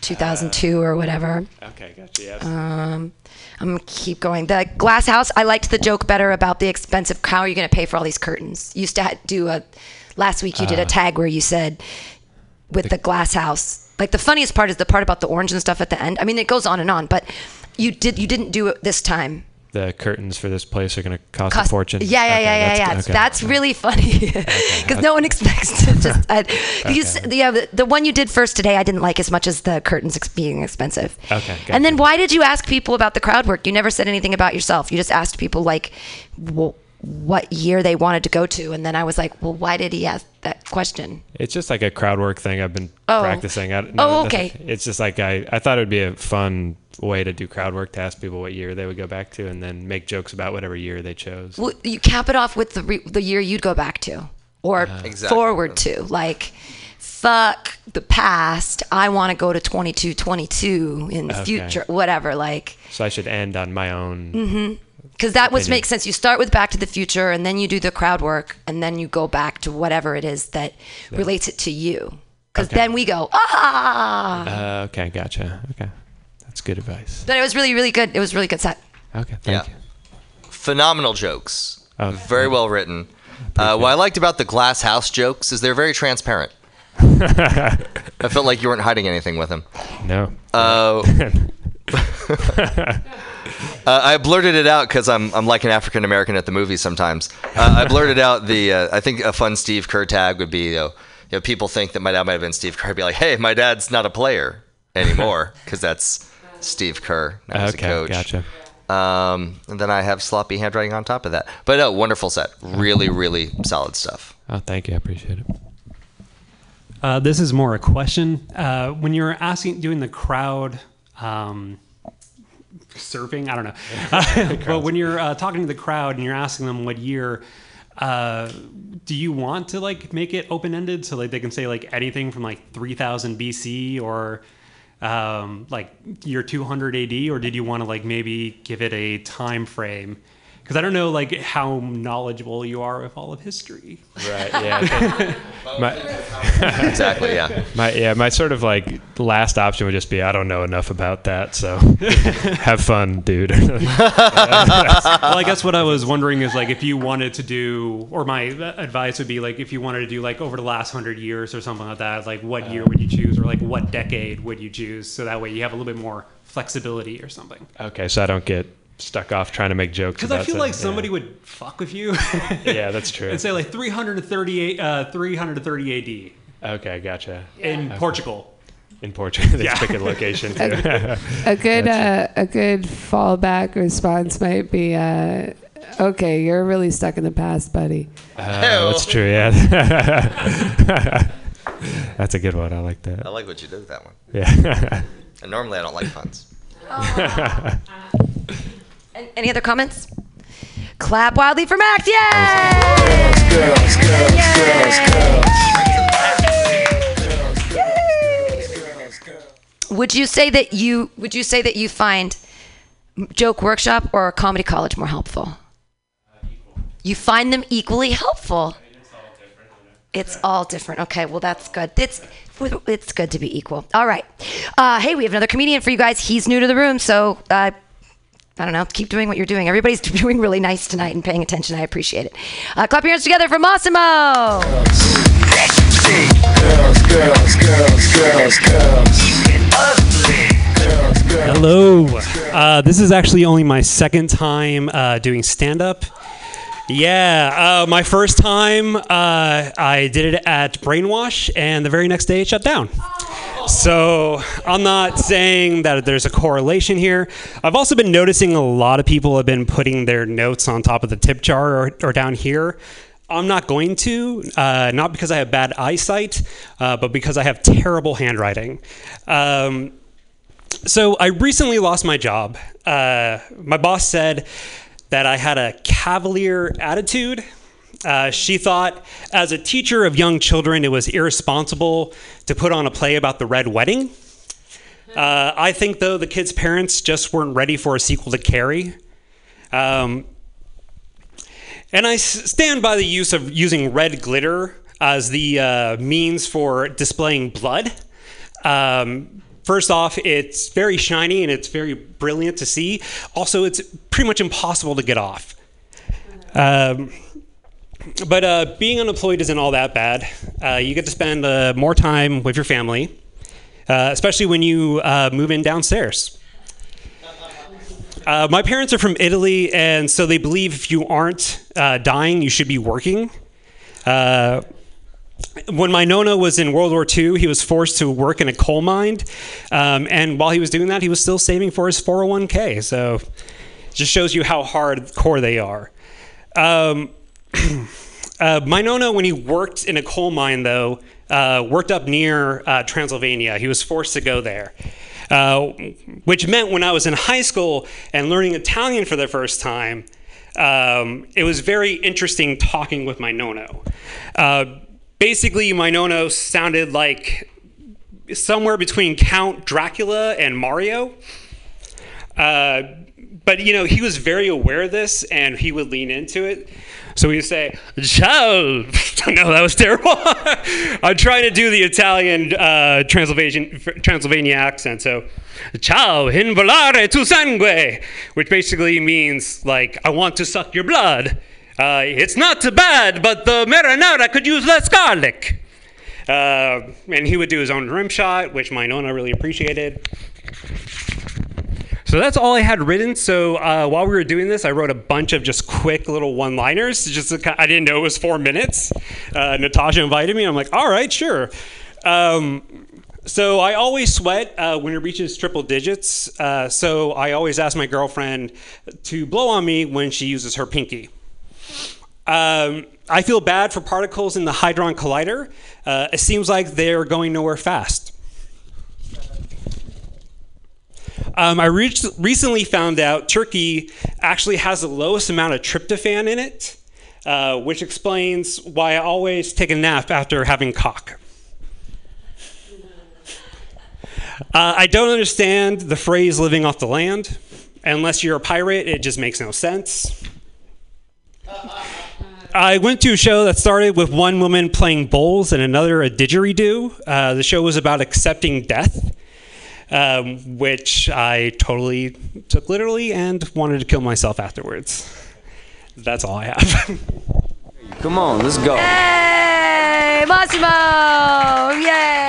2002 or whatever. Okay, gotcha. Yes. Um, I'm gonna keep going. The glass house. I liked the joke better about the expensive. How are you gonna pay for all these curtains? You used to do a. Last week you did a Uh. tag where you said, with the glass house. Like the funniest part is the part about the orange and stuff at the end. I mean, it goes on and on, but you did you didn't do it this time. The curtains for this place are going to cost, Cost- a fortune. Yeah, yeah, Okay, yeah, yeah, yeah. that's- That's, really funny because no one expects to just. Uh, I, you, yeah, the, the one you did first today, I didn't like as much as the curtains being expensive. Okay. And then why did you ask people about the crowd work? You never said anything about yourself. You just asked people like wh- what year they wanted to go to, and then I was like, well, why did he ask that question? It's just like a crowd work thing I've been Oh. practicing. I, Oh, okay. It's just like I, I thought it would be a fun way to do crowd work to ask people what year they would go back to and then make jokes about whatever year they chose. Well, you cap it off with the re- the year you'd go back to, or Exactly. forward to, like. Fuck the past. I want to go to 2222 in the Okay. future. Whatever. Like, So I should end on my own hmm Because that was opinion. makes sense. You start with Back to the Future, and then you do the crowd work, and then you go back to whatever it is that relates it to you. Because Okay. then we go ah. Uh, okay, gotcha. Okay, that's good advice. But it was really, really good. It was a really good set. Okay, thank yeah. Phenomenal jokes. Oh, very well written. Uh, what I liked about the glass house jokes is they're very transparent. I felt like you weren't hiding anything with them. No. Uh, Uh, I blurted it out because I'm I'm like an African American at the movies sometimes. Uh, I blurted out the uh, I think a fun Steve Kerr tag would be you know, you know people think that my dad might have been Steve Kerr. I'd be like, hey, my dad's not a player anymore because that's Steve Kerr. Now Okay, a coach. gotcha. Um, and then I have sloppy handwriting on top of that. But no, wonderful set. Really, really solid stuff. Oh, thank you. I appreciate it. Uh, this is more a question. Uh, when you're asking, doing the crowd um, surfing, I don't know. but when you're uh, talking to the crowd and you're asking them what year, uh, do you want to like make it open ended so like they can say like anything from like 3000 BC or um, like year 200 AD, or did you want to like maybe give it a time frame? Because I don't know like how knowledgeable you are with all of history. Right. Yeah. my, Exactly, yeah. My yeah. My sort of like last option would just be I don't know enough about that, so have fun, dude. well, I guess what I was wondering is like if you wanted to do, or my advice would be like if you wanted to do like over the last hundred years or something like that, like what year would you choose, or like what decade would you choose, so that way you have a little bit more flexibility or something. okay, so I don't get stuck off trying to make jokes. Because I feel some- like yeah. somebody would fuck with you. Yeah, that's true. and say like 338, uh, 330 Okay, gotcha. In Okay. Portugal. In Portugal, let's Yeah. pick a location too. A, a good uh, a good fallback response might be, uh, "Okay, you're really stuck in the past, buddy." Uh, that's true. Yeah, that's a good one. I like that. I like what you did with that one. Yeah. And normally I don't like puns. An- Any other comments? Clap wildly for Max! Yay! Would you say that you would you say that you find joke workshop or comedy college more helpful? You find them equally helpful. It's all different. Okay, well that's good. It's it's good to be equal. All right. Uh, hey, we have another comedian for you guys. He's new to the room, so uh, I don't know. Keep doing what you're doing. Everybody's doing really nice tonight and paying attention. I appreciate it. Uh, clap your hands together for Massimo. Hello. Uh, this is actually only my second time uh, doing stand up. Yeah, uh, my first time uh, I did it at Brainwash, and the very next day it shut down. So I'm not saying that there's a correlation here. I've also been noticing a lot of people have been putting their notes on top of the tip jar or, or down here. I'm not going to, uh, not because I have bad eyesight, uh, but because I have terrible handwriting. Um, so I recently lost my job. Uh, my boss said that I had a cavalier attitude. Uh, she thought, as a teacher of young children, it was irresponsible to put on a play about the Red Wedding. Uh, I think, though, the kids' parents just weren't ready for a sequel to Carrie. Um, and I stand by the use of using red glitter as the uh, means for displaying blood. Um, first off, it's very shiny and it's very brilliant to see. Also, it's pretty much impossible to get off. Um, but uh, being unemployed isn't all that bad. Uh, you get to spend uh, more time with your family, uh, especially when you uh, move in downstairs. Uh, my parents are from Italy, and so they believe if you aren't dying, you should be working. Uh, when my nona was in World War II, he was forced to work in a coal mine, um, and while he was doing that, he was still saving for his 401k. So, it just shows you how hardcore they are. Um, uh, my nona, when he worked in a coal mine, though, uh, worked up near uh, Transylvania. He was forced to go there. Uh, which meant when I was in high school and learning Italian for the first time, um, it was very interesting talking with my nono. Basically, my nono sounded like somewhere between Count Dracula and Mario. Uh, but you know, he was very aware of this, and he would lean into it. So he would say, "Ciao." no, that was terrible. I'm trying to do the Italian uh, Transylvanian Transylvania accent. So, "Ciao, in volare tu sangue," which basically means like, "I want to suck your blood." Uh, it's not too bad, but the marinara could use less garlic. Uh, and he would do his own rim shot, which my Nona really appreciated. So that's all I had written. So uh, while we were doing this, I wrote a bunch of just quick little one-liners. Just I didn't know it was four minutes. Uh, Natasha invited me. I'm like, all right, sure. Um, so I always sweat uh, when it reaches triple digits. Uh, so I always ask my girlfriend to blow on me when she uses her pinky. Um, I feel bad for particles in the Hadron Collider. Uh, it seems like they're going nowhere fast. Um, I re- recently found out Turkey actually has the lowest amount of tryptophan in it, uh, which explains why I always take a nap after having cock. Uh, I don't understand the phrase living off the land. Unless you're a pirate, it just makes no sense. I went to a show that started with one woman playing bowls and another a didgeridoo. Uh, the show was about accepting death, um, which I totally took literally and wanted to kill myself afterwards. That's all I have. Come on, let's go. Hey, Massimo! Yay!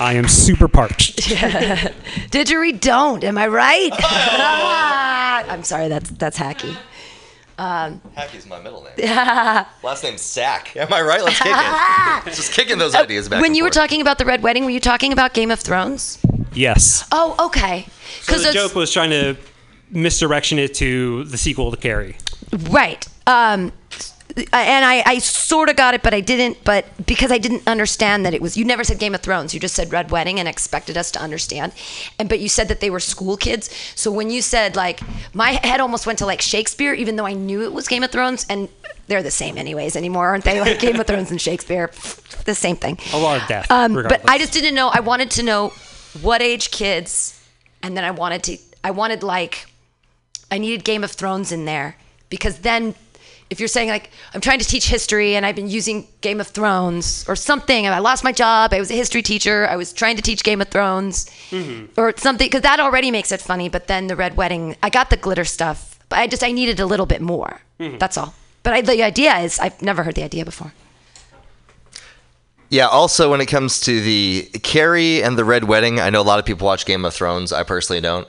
I am super parched. Didgeridoo don't, am I right? I'm sorry, that's that's hacky. Um, Hacky's my middle name. Last name's Sack. Am I right? Let's kick it. Just kicking those ideas back. and you were forth. talking about the Red Wedding, were you talking about Game of Thrones? yes. Oh, okay. So the joke was trying to misdirection it to the sequel to Carrie. Right. Um, and I, I sort of got it, but I didn't. But because I didn't understand that it was, you never said Game of Thrones. You just said Red Wedding and expected us to understand. And but you said that they were school kids. So when you said like, my head almost went to like Shakespeare, even though I knew it was Game of Thrones, and they're the same anyways anymore, aren't they? Like Game of Thrones and Shakespeare, the same thing. A lot of death. Um, but. I just didn't know. I wanted to know what age kids, and then I wanted to. I wanted like, I needed Game of Thrones in there because then, if you're saying like I'm trying to teach history and I've been using Game of Thrones or something, and I lost my job. I was a history teacher. I was trying to teach Game of Thrones or something because that already makes it funny. But then the red wedding, I got the glitter stuff, but I just I needed a little bit more. Mhm. That's all. But I, the idea is I've never heard the idea before. Yeah. Also, when it comes to the Carrie and the Red Wedding, I know a lot of people watch Game of Thrones. I personally don't,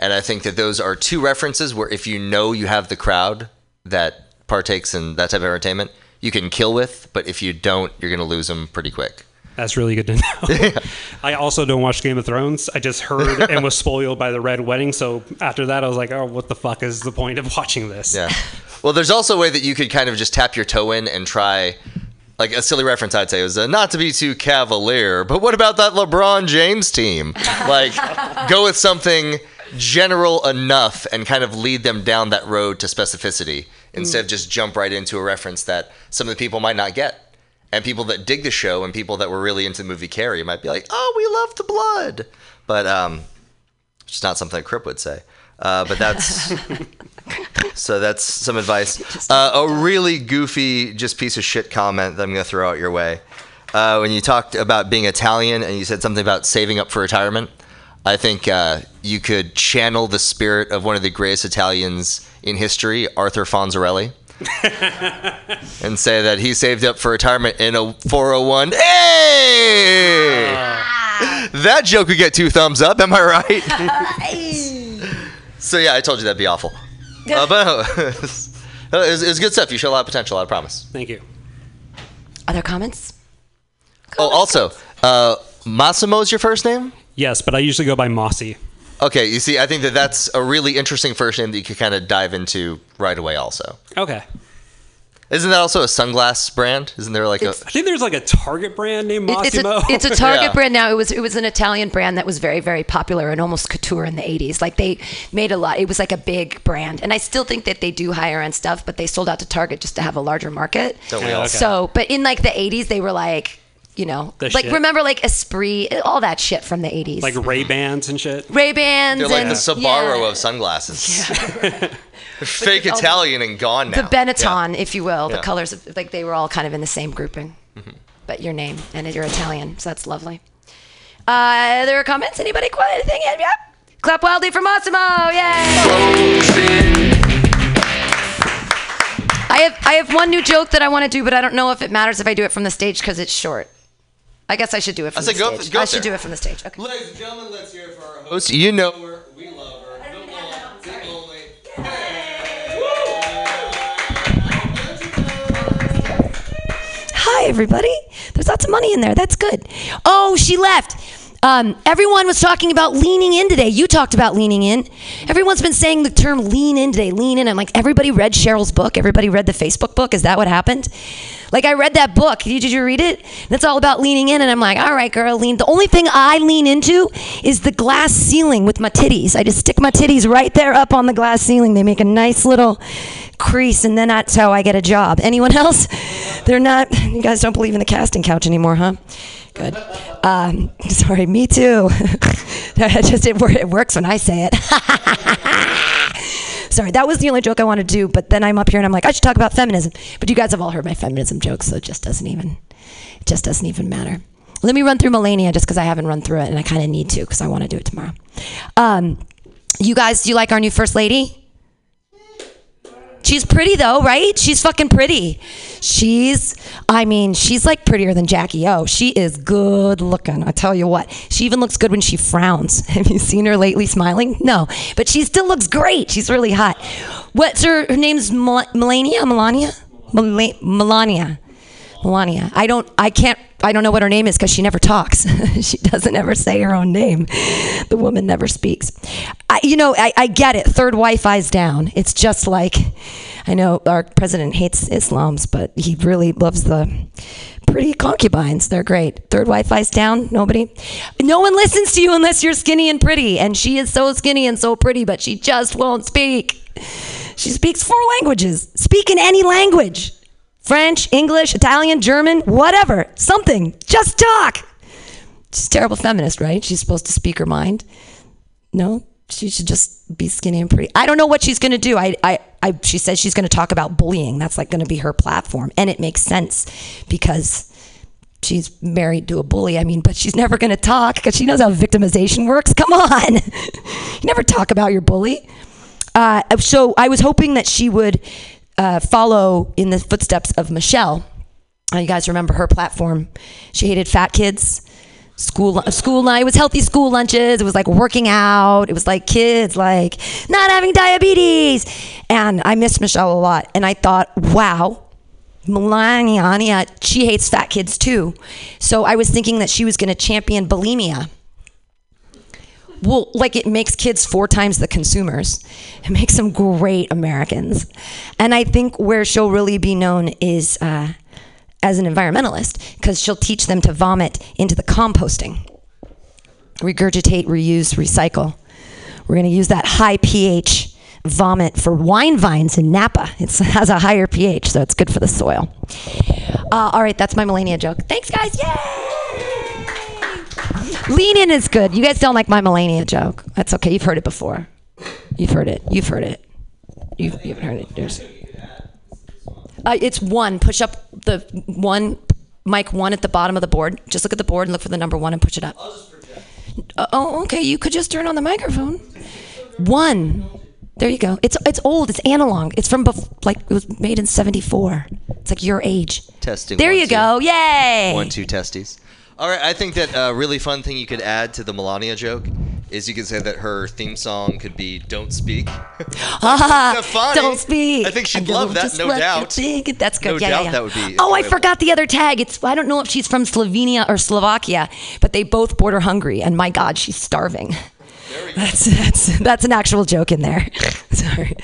and I think that those are two references where if you know you have the crowd that partakes in that type of entertainment, you can kill with. But if you don't, you're going to lose them pretty quick. That's really good to know. I also don't watch Game of Thrones. I just heard and was spoiled by the Red Wedding. So after that, I was like, oh, what the fuck is the point of watching this? Yeah. Well, there's also a way that you could kind of just tap your toe in and try. Like a silly reference, I'd say was uh, not to be too cavalier, but what about that LeBron James team? Like, go with something general enough and kind of lead them down that road to specificity instead of just jump right into a reference that some of the people might not get. And people that dig the show and people that were really into the movie Carrie might be like, "Oh, we love the blood," but um, it's not something a Crip would say. Uh, but that's so that's some advice. Uh, a really goofy, just piece of shit comment that I'm going to throw out your way. Uh, when you talked about being Italian and you said something about saving up for retirement, I think uh, you could channel the spirit of one of the greatest Italians in history, Arthur Fonzarelli, and say that he saved up for retirement in a 401. Hey! That joke would get two thumbs up. Am I right? so yeah, I told you that'd be awful. Uh, but it was, it was good stuff. You show a lot of potential. I promise. Thank you. Other comments? Oh, also, uh, Massimo's your first name? Yes, but I usually go by Mossy. Okay, you see, I think that that's a really interesting first name that you could kind of dive into right away. Also, Okay. isn't that also a sunglass brand? Isn't there like a? I think there's like a Target brand named It- it's, a, it's a Target Yeah. brand now. It was it was an Italian brand that was very very popular and almost couture in the 80s. Like they made a lot. It was like a big brand, and I still think that they do higher end stuff, but they sold out to Target just to have a larger market. Don't we all? So, but in like the 80s, they were like you know, The like shit. remember like Esprit, all that shit from the 80s. Like Ray Bans and shit. Ray Bans. They're like and, the Sabaro yeah, of sunglasses. They're fake Italian and gone now. the Benetton, if you will. The colors, of, like they were all kind of in the same grouping. Mm-hmm. But your name and you're Italian, so that's lovely. Uh, there are comments? Anybody? Quite anything? Yep. Clap wildly for Massimo! Yay! I have I have one new joke that I want to do, but I don't know if it matters if I do it from the stage because it's short. I guess I should do it from I the go- stage. go I should there. do it from the stage. Okay. Ladies and gentlemen, let's hear it for our host. You know her. We love her. Hi, everybody. There's lots of money in there. That's good. Oh, she left. Um, everyone was talking about leaning in today. You talked about leaning in. Everyone's been saying the term lean in today. Lean in. I'm like, everybody read Sheryl's book? Everybody read the Facebook book? Is that what happened? Like, I read that book. Did you, read it? It's all about leaning in. And I'm like, all right, girl, lean. The only thing I lean into is the glass ceiling with my titties. I just stick my titties right there up on the glass ceiling. They make a nice little crease, and then that's how I get a job. Anyone else? They're not. You guys don't believe in the casting couch anymore, huh? Good. Um, sorry, me too. just it, it works when I say it. sorry, that was the only joke I wanted to do. But then I'm up here and I'm like, I should talk about feminism. But you guys have all heard my feminism jokes, so it just doesn't even, it just doesn't even matter. Let me run through Melania just because I haven't run through it and I kind of need to because I want to do it tomorrow. Um, you guys, do you like our new first lady? She's pretty though, right? She's fucking pretty. She's, I mean, she's like prettier than Jackie O. She is good looking. I tell you what. She even looks good when she frowns. Have you seen her lately smiling? No, but she still looks great. She's really hot. What's her, her name's Mel- Melania? Melania? Mel- Melania. Melania. I don't. I can't. I don't know what her name is because she never talks. she doesn't ever say her own name. The woman never speaks. I, you know, I, I get it. Third wife eyes down. It's just like, I know our president hates Islams, but he really loves the pretty concubines. They're great. Third wife eyes down. Nobody. No one listens to you unless you're skinny and pretty. And she is so skinny and so pretty, but she just won't speak. She speaks four languages. Speak in any language. French, English, Italian, German, whatever, something. Just talk. She's terrible feminist, right? She's supposed to speak her mind. No, she should just be skinny and pretty. I don't know what she's going to do. I, I, I, she says she's going to talk about bullying. That's like going to be her platform, and it makes sense because she's married to a bully. I mean, but she's never going to talk because she knows how victimization works. Come on, you never talk about your bully. Uh, so I was hoping that she would uh, follow in the footsteps of Michelle. Uh, you guys remember her platform? She hated fat kids. School school lunch. It was healthy school lunches. It was like working out. It was like kids like not having diabetes. And I missed Michelle a lot. And I thought, wow, Melania, she hates fat kids too. So I was thinking that she was going to champion bulimia. Well, like it makes kids four times the consumers. It makes them great Americans. And I think where she'll really be known is uh, as an environmentalist because she'll teach them to vomit into the composting. Regurgitate, reuse, recycle. We're going to use that high pH vomit for wine vines in Napa. It has a higher pH, so it's good for the soil. Uh, all right, that's my Melania joke. Thanks, guys. Yay! Lean in is good. You guys don't like my Melania joke. That's okay. You've heard it before. You've heard it. You've heard it. You've, you've heard it. There's, uh, it's one. Push up the one, mic one at the bottom of the board. Just look at the board and look for the number one and push it up. Uh, oh, okay. You could just turn on the microphone. One. There you go. It's it's old. It's analog. It's from bef- like it was made in '74. It's like your age. Testing. There one, you two. go. Yay! One, two testes. All right, I think that a really fun thing you could add to the Melania joke is you could say that her theme song could be "Don't Speak." Ah, don't speak. I think she'd I love that, no doubt. think. That's good. No yeah, doubt yeah, that would be Oh, I forgot the other tag. It's I don't know if she's from Slovenia or Slovakia, but they both border Hungary, and my God, she's starving. That's that's that's an actual joke in there. Sorry.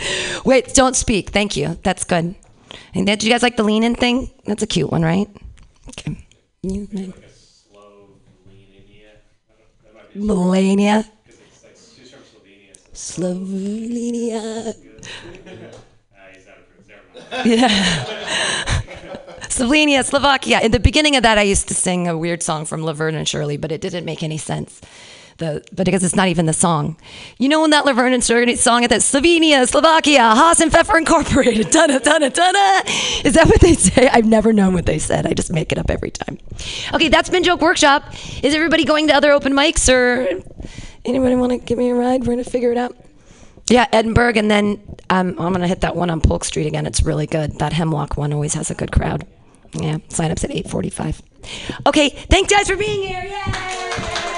Wait, don't speak. Thank you. That's good. And did you guys like the lean in thing? That's a cute one, right? Okay. Melania. Slovenia. Yeah. Slovenia, Slovakia. In the beginning of that, I used to sing a weird song from Laverne and Shirley, but it didn't make any sense. The, but because it's not even the song. You know when that Laverne and Shirley song at that Slovenia, Slovakia, Hasenpfeffer Incorporated, donna, donna, donna. Is that what they say? I've never known what they said. I just make it up every time. Okay, that's been Joke Workshop. Is everybody going to other open mics or anybody want to give me a ride? We're to figure it out. Yeah, Edinburgh, and then um, I'm gonna hit that one on Polk Street again. It's really good. That Hemlock one always has a good crowd. Yeah, sign-ups at 8:45. Okay, thanks guys for being here. Yay!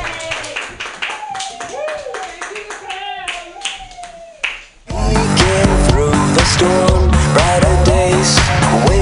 Storm, brighter days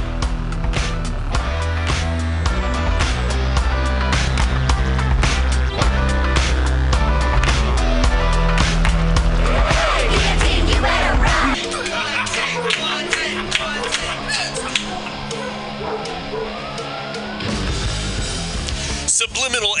Subliminal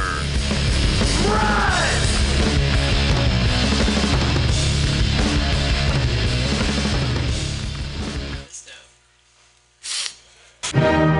Jennifer. Run!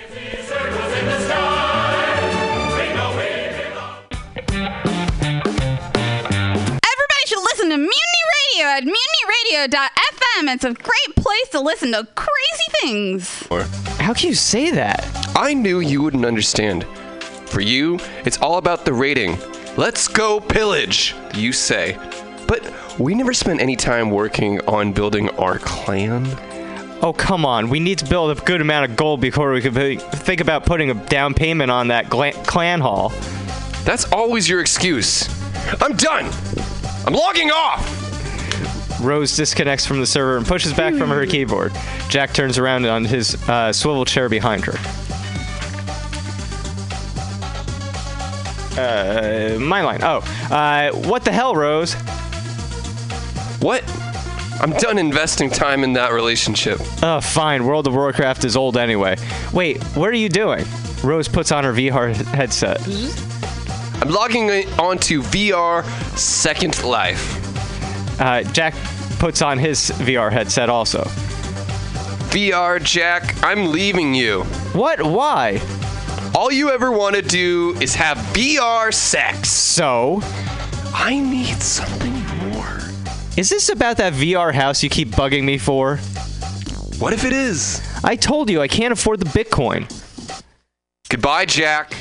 Everybody should listen to Mutiny Radio at mutinyradio.fm. It's a great place to listen to crazy things. How can you say that? I knew you wouldn't understand. For you, it's all about the rating. Let's go pillage, you say. But we never spent any time working on building our clan. Oh, come on. We need to build a good amount of gold before we can think about putting a down payment on that gla- clan hall. That's always your excuse. I'm done. I'm logging off. Rose disconnects from the server and pushes back from her keyboard. Jack turns around on his uh, swivel chair behind her. Uh, my line. Oh, uh, what the hell, Rose? What? I'm done investing time in that relationship. Oh, fine. World of Warcraft is old anyway. Wait, what are you doing? Rose puts on her VR headset. I'm logging onto VR Second Life. Uh, Jack puts on his VR headset also. VR, Jack, I'm leaving you. What? Why? All you ever want to do is have VR sex. So? I need something. Is this about that VR house you keep bugging me for? What if it is? I told you I can't afford the Bitcoin. Goodbye, Jack.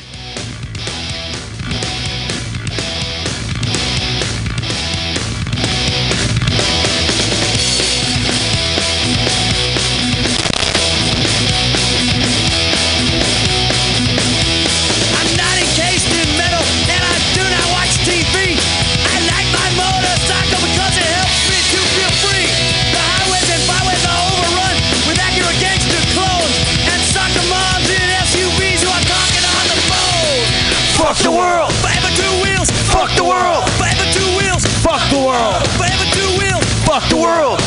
fuck the world.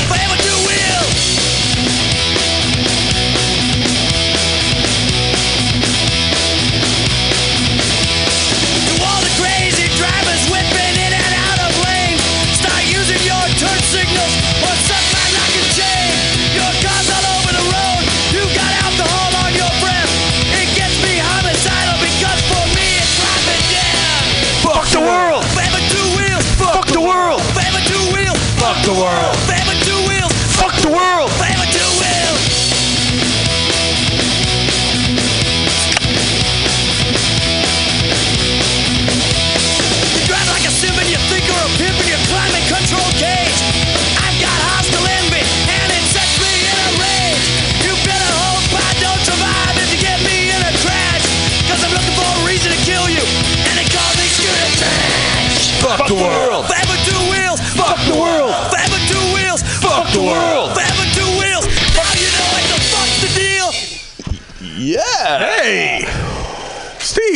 The world.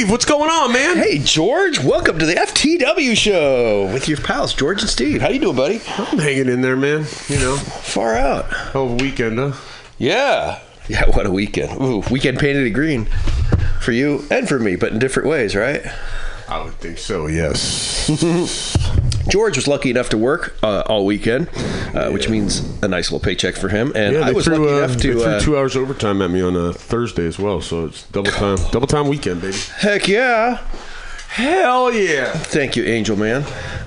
Steve, what's going on, man? Hey, George. Welcome to the FTW show with your pals, George and Steve. How you doing, buddy? I'm hanging in there, man. You know, far out. A weekend, huh? Yeah. Yeah, what a weekend. Ooh, weekend painted green for you and for me, but in different ways, right? I would think so, yes. George was lucky enough to work uh, all weekend, uh, which means a nice little paycheck for him. And yeah, I was threw, lucky uh, enough they to. threw Uh, two hours overtime at me on a Thursday as well, so it's double time, double time weekend, baby. heck yeah. Hell yeah. Thank you, Angel Man.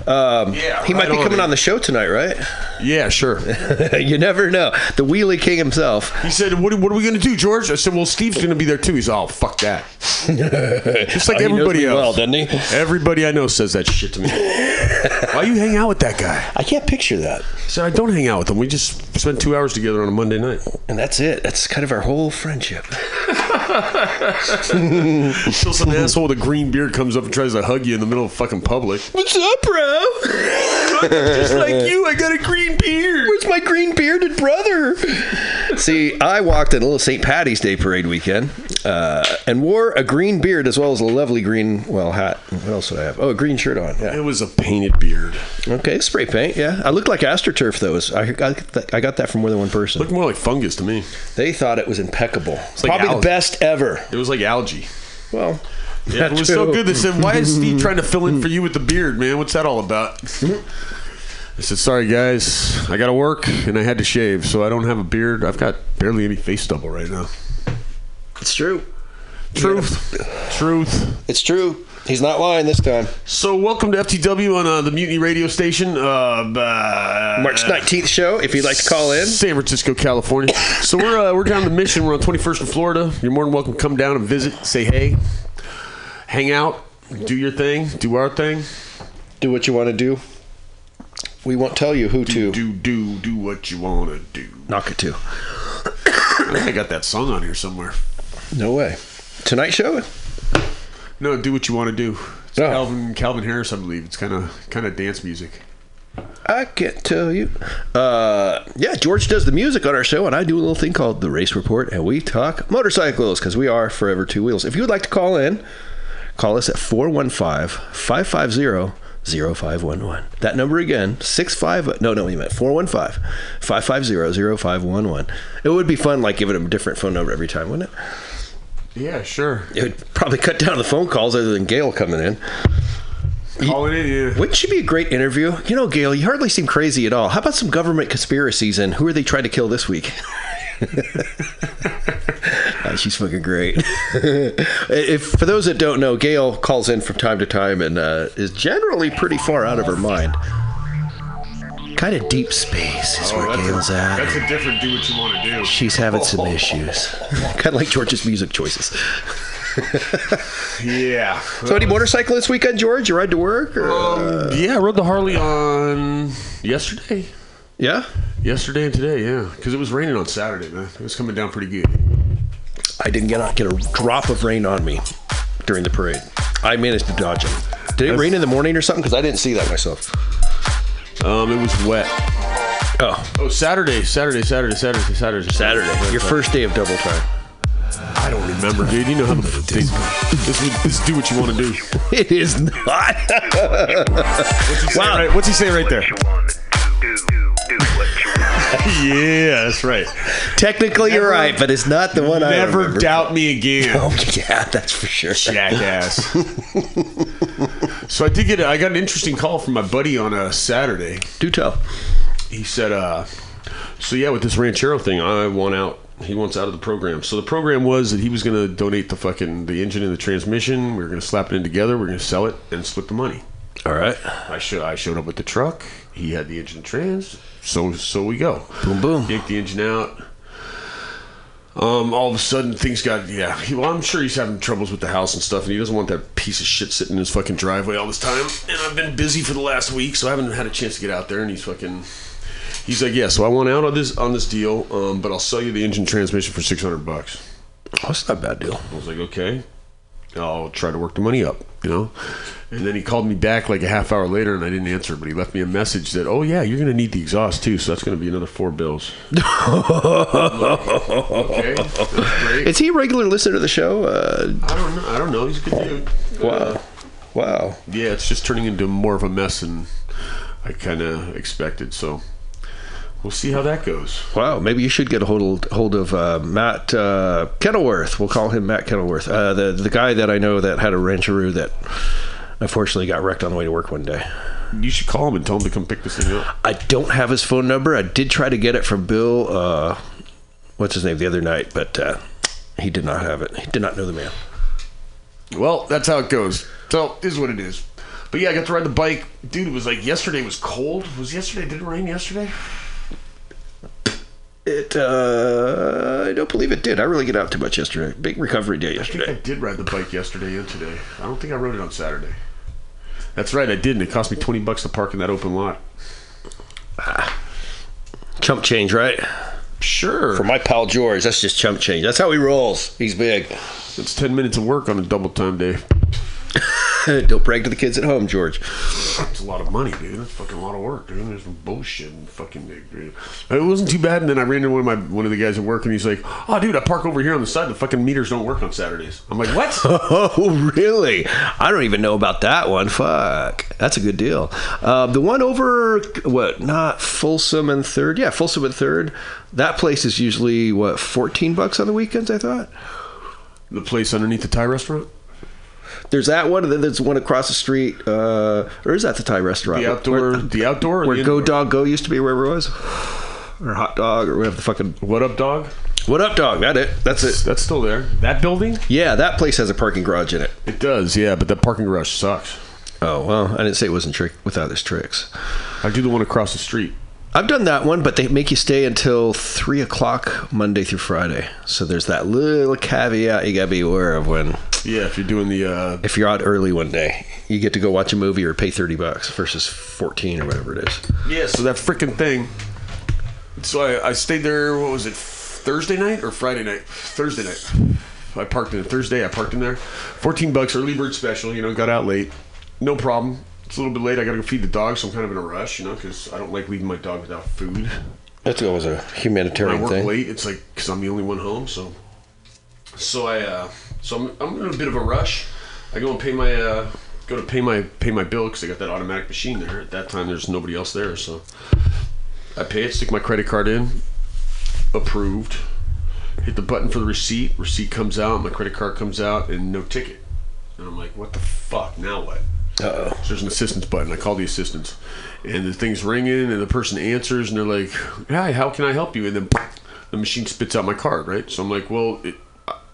Um, Yeah, he might right be coming man. on the show tonight, right? Yeah, sure. you never know. The Wheelie King himself. He said, "What, what are we going to do, George?" I said, "Well, Steve's going to be there too." He's all, "Oh, fuck that." Just like Oh, everybody else. well, doesn't he? Everybody I know says that shit to me. Why you hang out with that guy? I can't picture that. So I don't hang out with him. We just spent two hours together on a Monday night. And that's it. That's kind of our whole friendship. Until some asshole with a green beard comes up and tries to hug you in the middle of fucking public. What's up, bro? Just like you, I got a green beard. Where's my green bearded brother? See, I walked in a little St. Patty's Day parade weekend uh, and wore a green beard as well as a lovely green, well, hat. What else did I have? Oh, a green shirt on. Yeah. It was a painted beard. Okay, spray paint. Yeah, I looked like AstroTurf though. I got that, I got that from more than one person. Looked more like fungus to me. They thought it was impeccable. like Probably the best ever. It was like algae. Well, Yeah, it was so good. They said, "Why is Steve trying to fill in for you with the beard, man? What's that all about?" I said, "Sorry, guys, I got to work and I had to shave, so I don't have a beard. I've got barely any face stubble right now." It's true. Truth, truth. It's true. He's not lying this time. So, welcome to FTW on uh, the Mutiny Radio Station. Uh, uh, March 19th show, if you'd like to call in. San Francisco, California. so we're uh, we're down the mission. We're on 21st in Florida. You're more than welcome to come down and visit, say hey, hang out, do your thing, do our thing. Do what you want to do. We won't tell you who to. Do do do what you want to do. Knock it to. I got that song on here somewhere. No way. Tonight show? No, do what you want to do. It's Oh. Calvin Calvin Harris, I believe. It's kind of kind of dance music. I can't tell you. Uh, yeah, George does the music on our show, and I do a little thing called the Race Report, and we talk motorcycles because we are forever two wheels. If you would like to call in, call us at 415 550 0511. That number again, 65. No, no, you meant 415 550 0511. It would be fun, like giving them a different phone number every time, wouldn't it? Yeah, sure. It would probably cut down the phone calls other than Gail coming in. Calling in, yeah. Wouldn't she be a great interview? You know, Gail, you hardly seem crazy at all. How about some government conspiracies and who are they trying to kill this week? Uh, she's fucking great. if for those that don't know, Gail calls in from time to time and uh, is generally pretty far out of her mind. Kind of deep space is where Oh, that's Gail's a, at. That's a different do what you want to do. She's having some issues. kind of like George's music choices. Yeah. So, any motorcycle this weekend, George? You ride to work? Or, uh, Yeah, I rode the Harley on yesterday. Yeah? Yesterday and today, yeah. Because it was raining on Saturday, man. It was coming down pretty good. I didn't get a, get a drop of rain on me during the parade. I managed to dodge it. Did it rain in the morning or something? Because I didn't see that myself. Um, it was wet. Oh. Oh, Saturday, Saturday, Saturday, Saturday, Saturday, Saturday. Your first day of double time. I don't remember, dude. You know how the they, this, is- this is do what you want to do. It is not. What's he, say right, what's he say right there? yeah, that's right. Technically, you're right, but it's not the one I Never remember. doubt me again. Oh yeah, that's for sure. Jackass. so I did get a, I got an interesting call from my buddy on a Saturday. Do tell. He said, uh, "So yeah, with this Ranchero thing, I want out. He wants out of the program. So the program was that he was going to donate the fucking the engine and the transmission. We were going to slap it in together. We are going to sell it and split the money. All right. I show I showed up with the truck. He had the engine trans. So so we go. Boom boom. Yank the engine out. Um, all of a sudden things got yeah. He, well, I'm sure he's having troubles with the house and stuff, and he doesn't want that piece of shit sitting in his fucking driveway all this time. And I've been busy for the last week, so I haven't had a chance to get out there. And he's fucking. He's like, yeah. So I want out on this on this deal, um, but I'll sell you the engine transmission for six hundred bucks. Oh, that's not a bad deal. I was like, okay. I'll try to work the money up, you know. And then he called me back like a half hour later, and I didn't answer. But he left me a message that, oh yeah, you're gonna need the exhaust too, so that's gonna be another four bills. okay, great. Is he a regular listener to the show? Uh, I don't know. I don't know. He's a good dude. wow. Wow. Yeah, it's just turning into more of a mess than I kind of expected. So we'll see how that goes. Wow, maybe you should get a hold hold of uh, Matt uh, Kenilworth. We'll call him Matt Kenilworth, uh, the the guy that I know that had a Ranchero that unfortunately got wrecked on the way to work one day. You should call him and tell him to come pick this thing up. I don't have his phone number. I did try to get it from Bill. Uh, what's his name the other night, but uh, he did not have it. He did not know the man. Well, that's how it goes. So this is what it is. But yeah, I got to ride the bike, dude. It was like yesterday was cold. Was yesterday? Did it rain yesterday? It. Uh, I don't believe it did. I really get out too much yesterday. Big recovery day yesterday. I think. I did ride the bike yesterday and today. I don't think I rode it on Saturday. That's right, I did, and it cost me twenty bucks to park in that open lot. Chump change, right? Sure. For my pal George, that's just chump change. That's how he rolls. He's big. It's ten minutes of work on a double time day. don't brag to the kids at home, George. It's a lot of money, dude. That's fucking a lot of work, dude. There's some bullshit and fucking. Dude. It wasn't too bad, and then I ran into one of my one of the guys at work, and he's like, "Oh, dude, I park over here on the side. The fucking meters don't work on Saturdays." I'm like, "What?" Oh, really? I don't even know about that one. Fuck. That's a good deal. Uh, the one over, what, not Folsom and Third? Yeah, Folsom and Third. That place is usually, what, 14 bucks on the weekends, I thought? The place underneath the Thai restaurant? There's that one, and then there's one across the street. Uh, or is that the Thai restaurant? The outdoor, Where, the outdoor, where the Go? Dog Go used to be, wherever it was? Or Hot Dog, or whatever the fucking. What up, dog? What up, dog? That it. That's it. That's still there. That building? Yeah, that place has a parking garage in it. It does, yeah, but that parking garage sucks. Oh well, I didn't say it wasn't trick without its tricks. I do the one across the street. I've done that one, but they make you stay until three o'clock Monday through Friday. So there's that little caveat you gotta be aware of when Yeah, if you're doing the uh, if you're out early one day, you get to go watch a movie or pay thirty bucks versus fourteen or whatever it is. Yeah, so that freaking thing. So I, I stayed there. What was it? Thursday night or Friday night? Thursday night. I parked in Thursday. I parked in there. Fourteen bucks early bird special. You know, got out late. No problem. It's a little bit late. I got to go feed the dog, so I'm kind of in a rush. You know, because I don't like leaving my dog without food. That's always a When humanitarian I work thing. late, it's like because I'm the only one home. So, so I, uh, so I'm, I'm in a bit of a rush. I go and pay my, uh, go to pay my pay my bill because I got that automatic machine there. At that time, there's nobody else there, so I pay it, stick my credit card in, approved. Hit the button for the receipt. Receipt comes out. My credit card comes out, and no ticket. And I'm like, what the fuck? Now what? Uh-oh. So there's an assistance button. I call the assistance, and the thing's ringing, and the person answers, and they're like, "Hi, how can I help you?" And then the machine spits out my card, right? So I'm like, "Well, it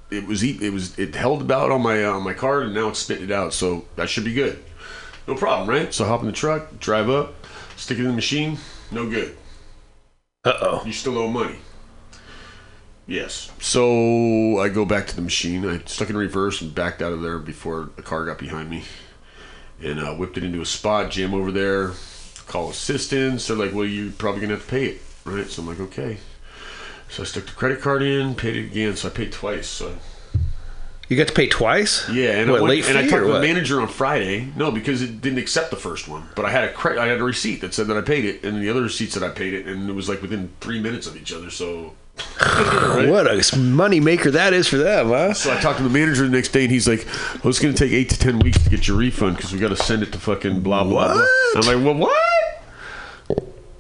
it was it was it held about on my uh, on my card, and now it's spitting it out, so that should be good. No problem, right?" So hop in the truck, drive up, stick it in the machine, no good. Uh oh. You still owe money. Yes. So I go back to the machine. I stuck in reverse and backed out of there before the car got behind me, and uh, whipped it into a spot. Jam over there. Call assistance. They're like, "Well, you're probably gonna have to pay it, right?" So I'm like, "Okay." So I stuck the credit card in, paid it again. So I paid twice. So You got to pay twice? yeah, and what, I went, and I talked to the manager on Friday. No, because it didn't accept the first one. But I had a cre- I had a receipt that said that I paid it, and the other receipt said I paid it, and it was like within three minutes of each other. So What a money maker that is for them, huh? So I talked to the manager the next day, and he's like, "Well, it's going to take eight to ten weeks to get your refund because we got to send it to fucking blah blah blah." I'm like, "Well, what?"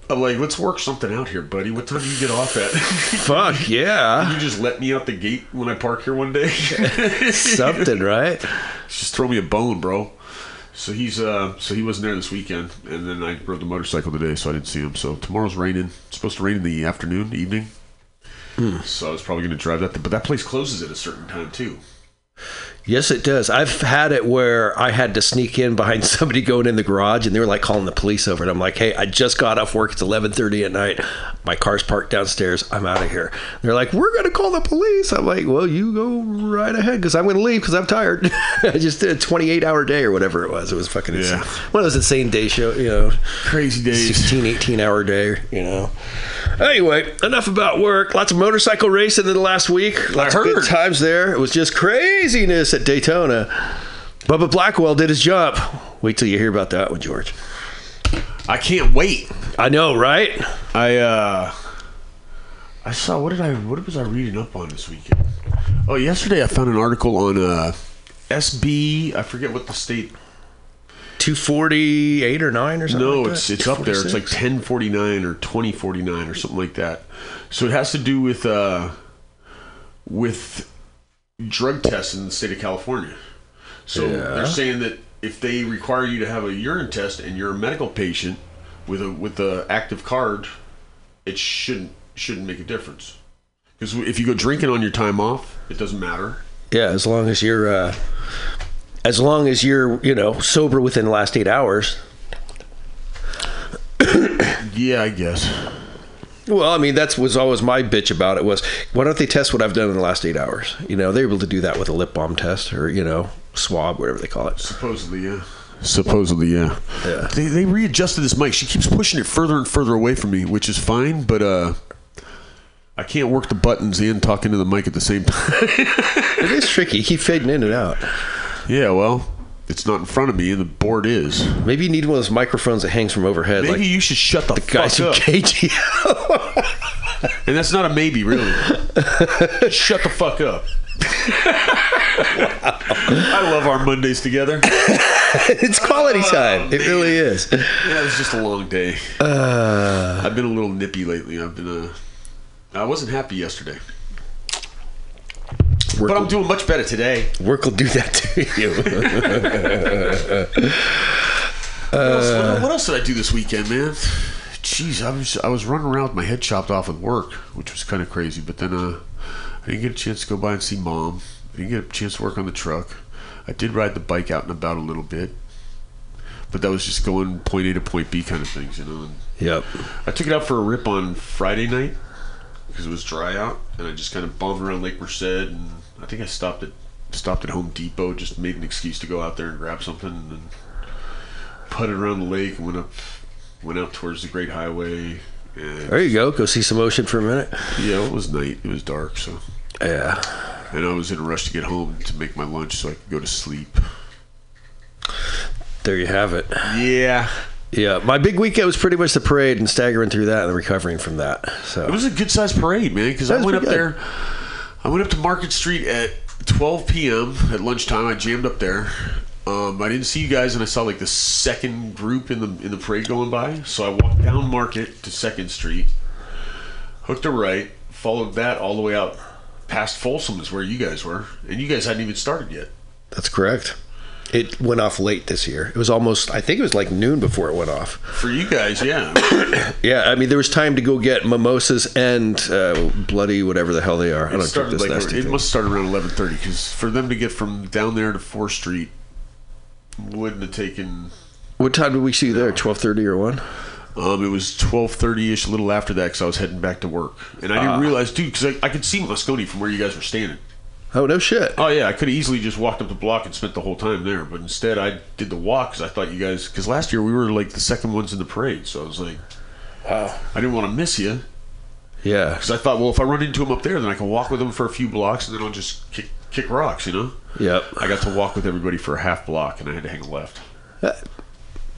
I'm like, "Let's work something out here, buddy. What time do you get off at?" Fuck yeah! You just let me out the gate when I park here one day? Something, right? Just throw me a bone, bro. So he's uh, so he wasn't there this weekend, and then I rode the motorcycle today, so I didn't see him. So tomorrow's raining. It's supposed to rain in the afternoon, evening. Hmm. So I was probably going to drive that, but that place closes at a certain time too. Yes, it does. I've had it where I had to sneak in behind somebody going in the garage, and they were like calling the police over And I'm like, "Hey, I just got off work. It's 11:30 at night. My car's parked downstairs. I'm out of here." They're like, "We're gonna call the police." I'm like, "Well, you go right ahead, because I'm gonna leave because I'm tired. I just did a 28 hour day or whatever it was. It was fucking insane. One of those insane day show, you know, crazy days, 16, 18 hour day, you know." Anyway, enough about work. Lots of motorcycle racing in the last week. Lots of good times there. It was just craziness at Daytona. Bubba Blackwell did his jump. Wait till you hear about that one, George. I can't wait. I know, right? I uh I saw what did I what was I reading up on this weekend? Oh, yesterday I found an article on uh SB, I forget what the state 248 or 9 or something No, like it's it's up there. It's like 1049 or 2049 or something like that. So it has to do with uh with drug tests in the state of California. So Yeah. they're saying that if they require you to have a urine test and you're a medical patient with a with a active card, it shouldn't shouldn't make a difference. Because if you go drinking on your time off, it doesn't matter. Yeah, as long as you're uh as long as you're, you know, sober within the last 8 hours. Yeah, I guess. Well, I mean, that's was always my bitch about it was why don't they test what I've done in the last 8 hours? You know, they're able to do that with a lip balm test or, you know, swab, whatever they call it. Supposedly, yeah. Supposedly, yeah. Yeah. They, they readjusted this mic. She keeps pushing it further and further away from me, which is fine, but uh, I can't work the buttons and talking to the mic at the same time. it is tricky. You keep fading in and out. Yeah, well, it's not in front of me, and the board is. Maybe you need one of those microphones that hangs from overhead. Maybe like you should shut the, the guys up. KG. And that's not a maybe, really. Shut the fuck up. I love our Mondays together. it's quality time. It really is. Yeah, it was just a long day. Uh, I've been a little nippy lately. I've been uh, I wasn't happy yesterday, Work but I'm doing much better today. Work will do that to you. What else, Uh, what, else did I do this weekend, man? Jeez, I was I was running around with my head chopped off with work, which was kind of crazy. But then uh, I didn't get a chance to go by and see mom. I didn't get a chance to work on the truck. I did ride the bike out and about a little bit, but that was just going point A to point B kind of things, you know. And Yep. I took it out for a rip on Friday night because it was dry out, and I just kind of bombed around Lake Merced, and I think I stopped at stopped at Home Depot, just made an excuse to go out there and grab something, and then putted around the lake and went up, went out towards the Great Highway. And there you go. Go see some ocean for a minute. yeah, it was night. It was dark, so Yeah. and I was in a rush to get home to make my lunch so I could go to sleep. There you have it. Yeah. Yeah. My big weekend was pretty much the parade and staggering through that and recovering from that. So It was a good sized parade, man. Because I went up good. there. I went up to Market Street at 12 p.m. at lunchtime. I jammed up there. Um, I didn't see you guys, and I saw like the second group in the in the parade going by. So I walked down Market to Second Street, hooked a right, followed that all the way out past Folsom is where you guys were, and you guys hadn't even started yet. that's correct. It went off late this year. It was almost, I think it was like noon before it went off. For you guys, yeah. Yeah, I mean, there was time to go get mimosas and uh, bloody whatever the hell they are. I It don't started this like nasty it thing. must start around 11:30 because for them to get from down there to Fourth Street wouldn't have taken What time did we see you there? Twelve thirty or one? Um, it was twelve thirty ish, a little after that, because I was heading back to work, and I didn't Ah. realize, dude, because I, I could see Moscone from where you guys were standing. Oh no shit. Oh yeah, I could have easily just walked up the block and spent the whole time there, but instead I did the walk because I thought you guys, because last year we were like the second ones in the parade, so I was like, wow, I didn't want to miss you, Yeah. because I thought, well, if I run into him up there, then I can walk with him for a few blocks, and then I'll just kick kick rocks, you know. Yep. I got to walk with everybody for a half block, and I had to hang left. Uh,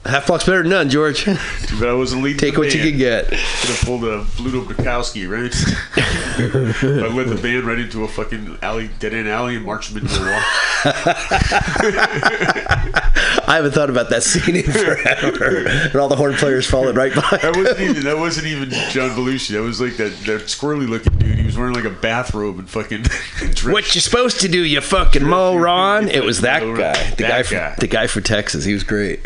Half block's better than none, George. Too bad I wasn't leading. Take what you band. can get. Could have pulled a Bluto Bukowski, right? I led the band right into a fucking alley, dead end alley, and marched them into the wall. I haven't thought about that scene in forever. and all the horn players followed right behind. That wasn't even that wasn't even John Belushi. That was like that, that squirrely looking dude. He was wearing like a bathrobe and fucking. What you supposed to do, you fucking moron? It was that guy, the That guy, from, guy. the guy from Texas. He was great,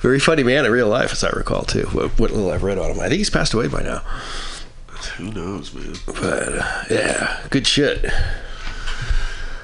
very funny man in real life, as I recall too. What, what little I've read on him, I think he's passed away by now. Who knows, man? But uh, yeah, good shit.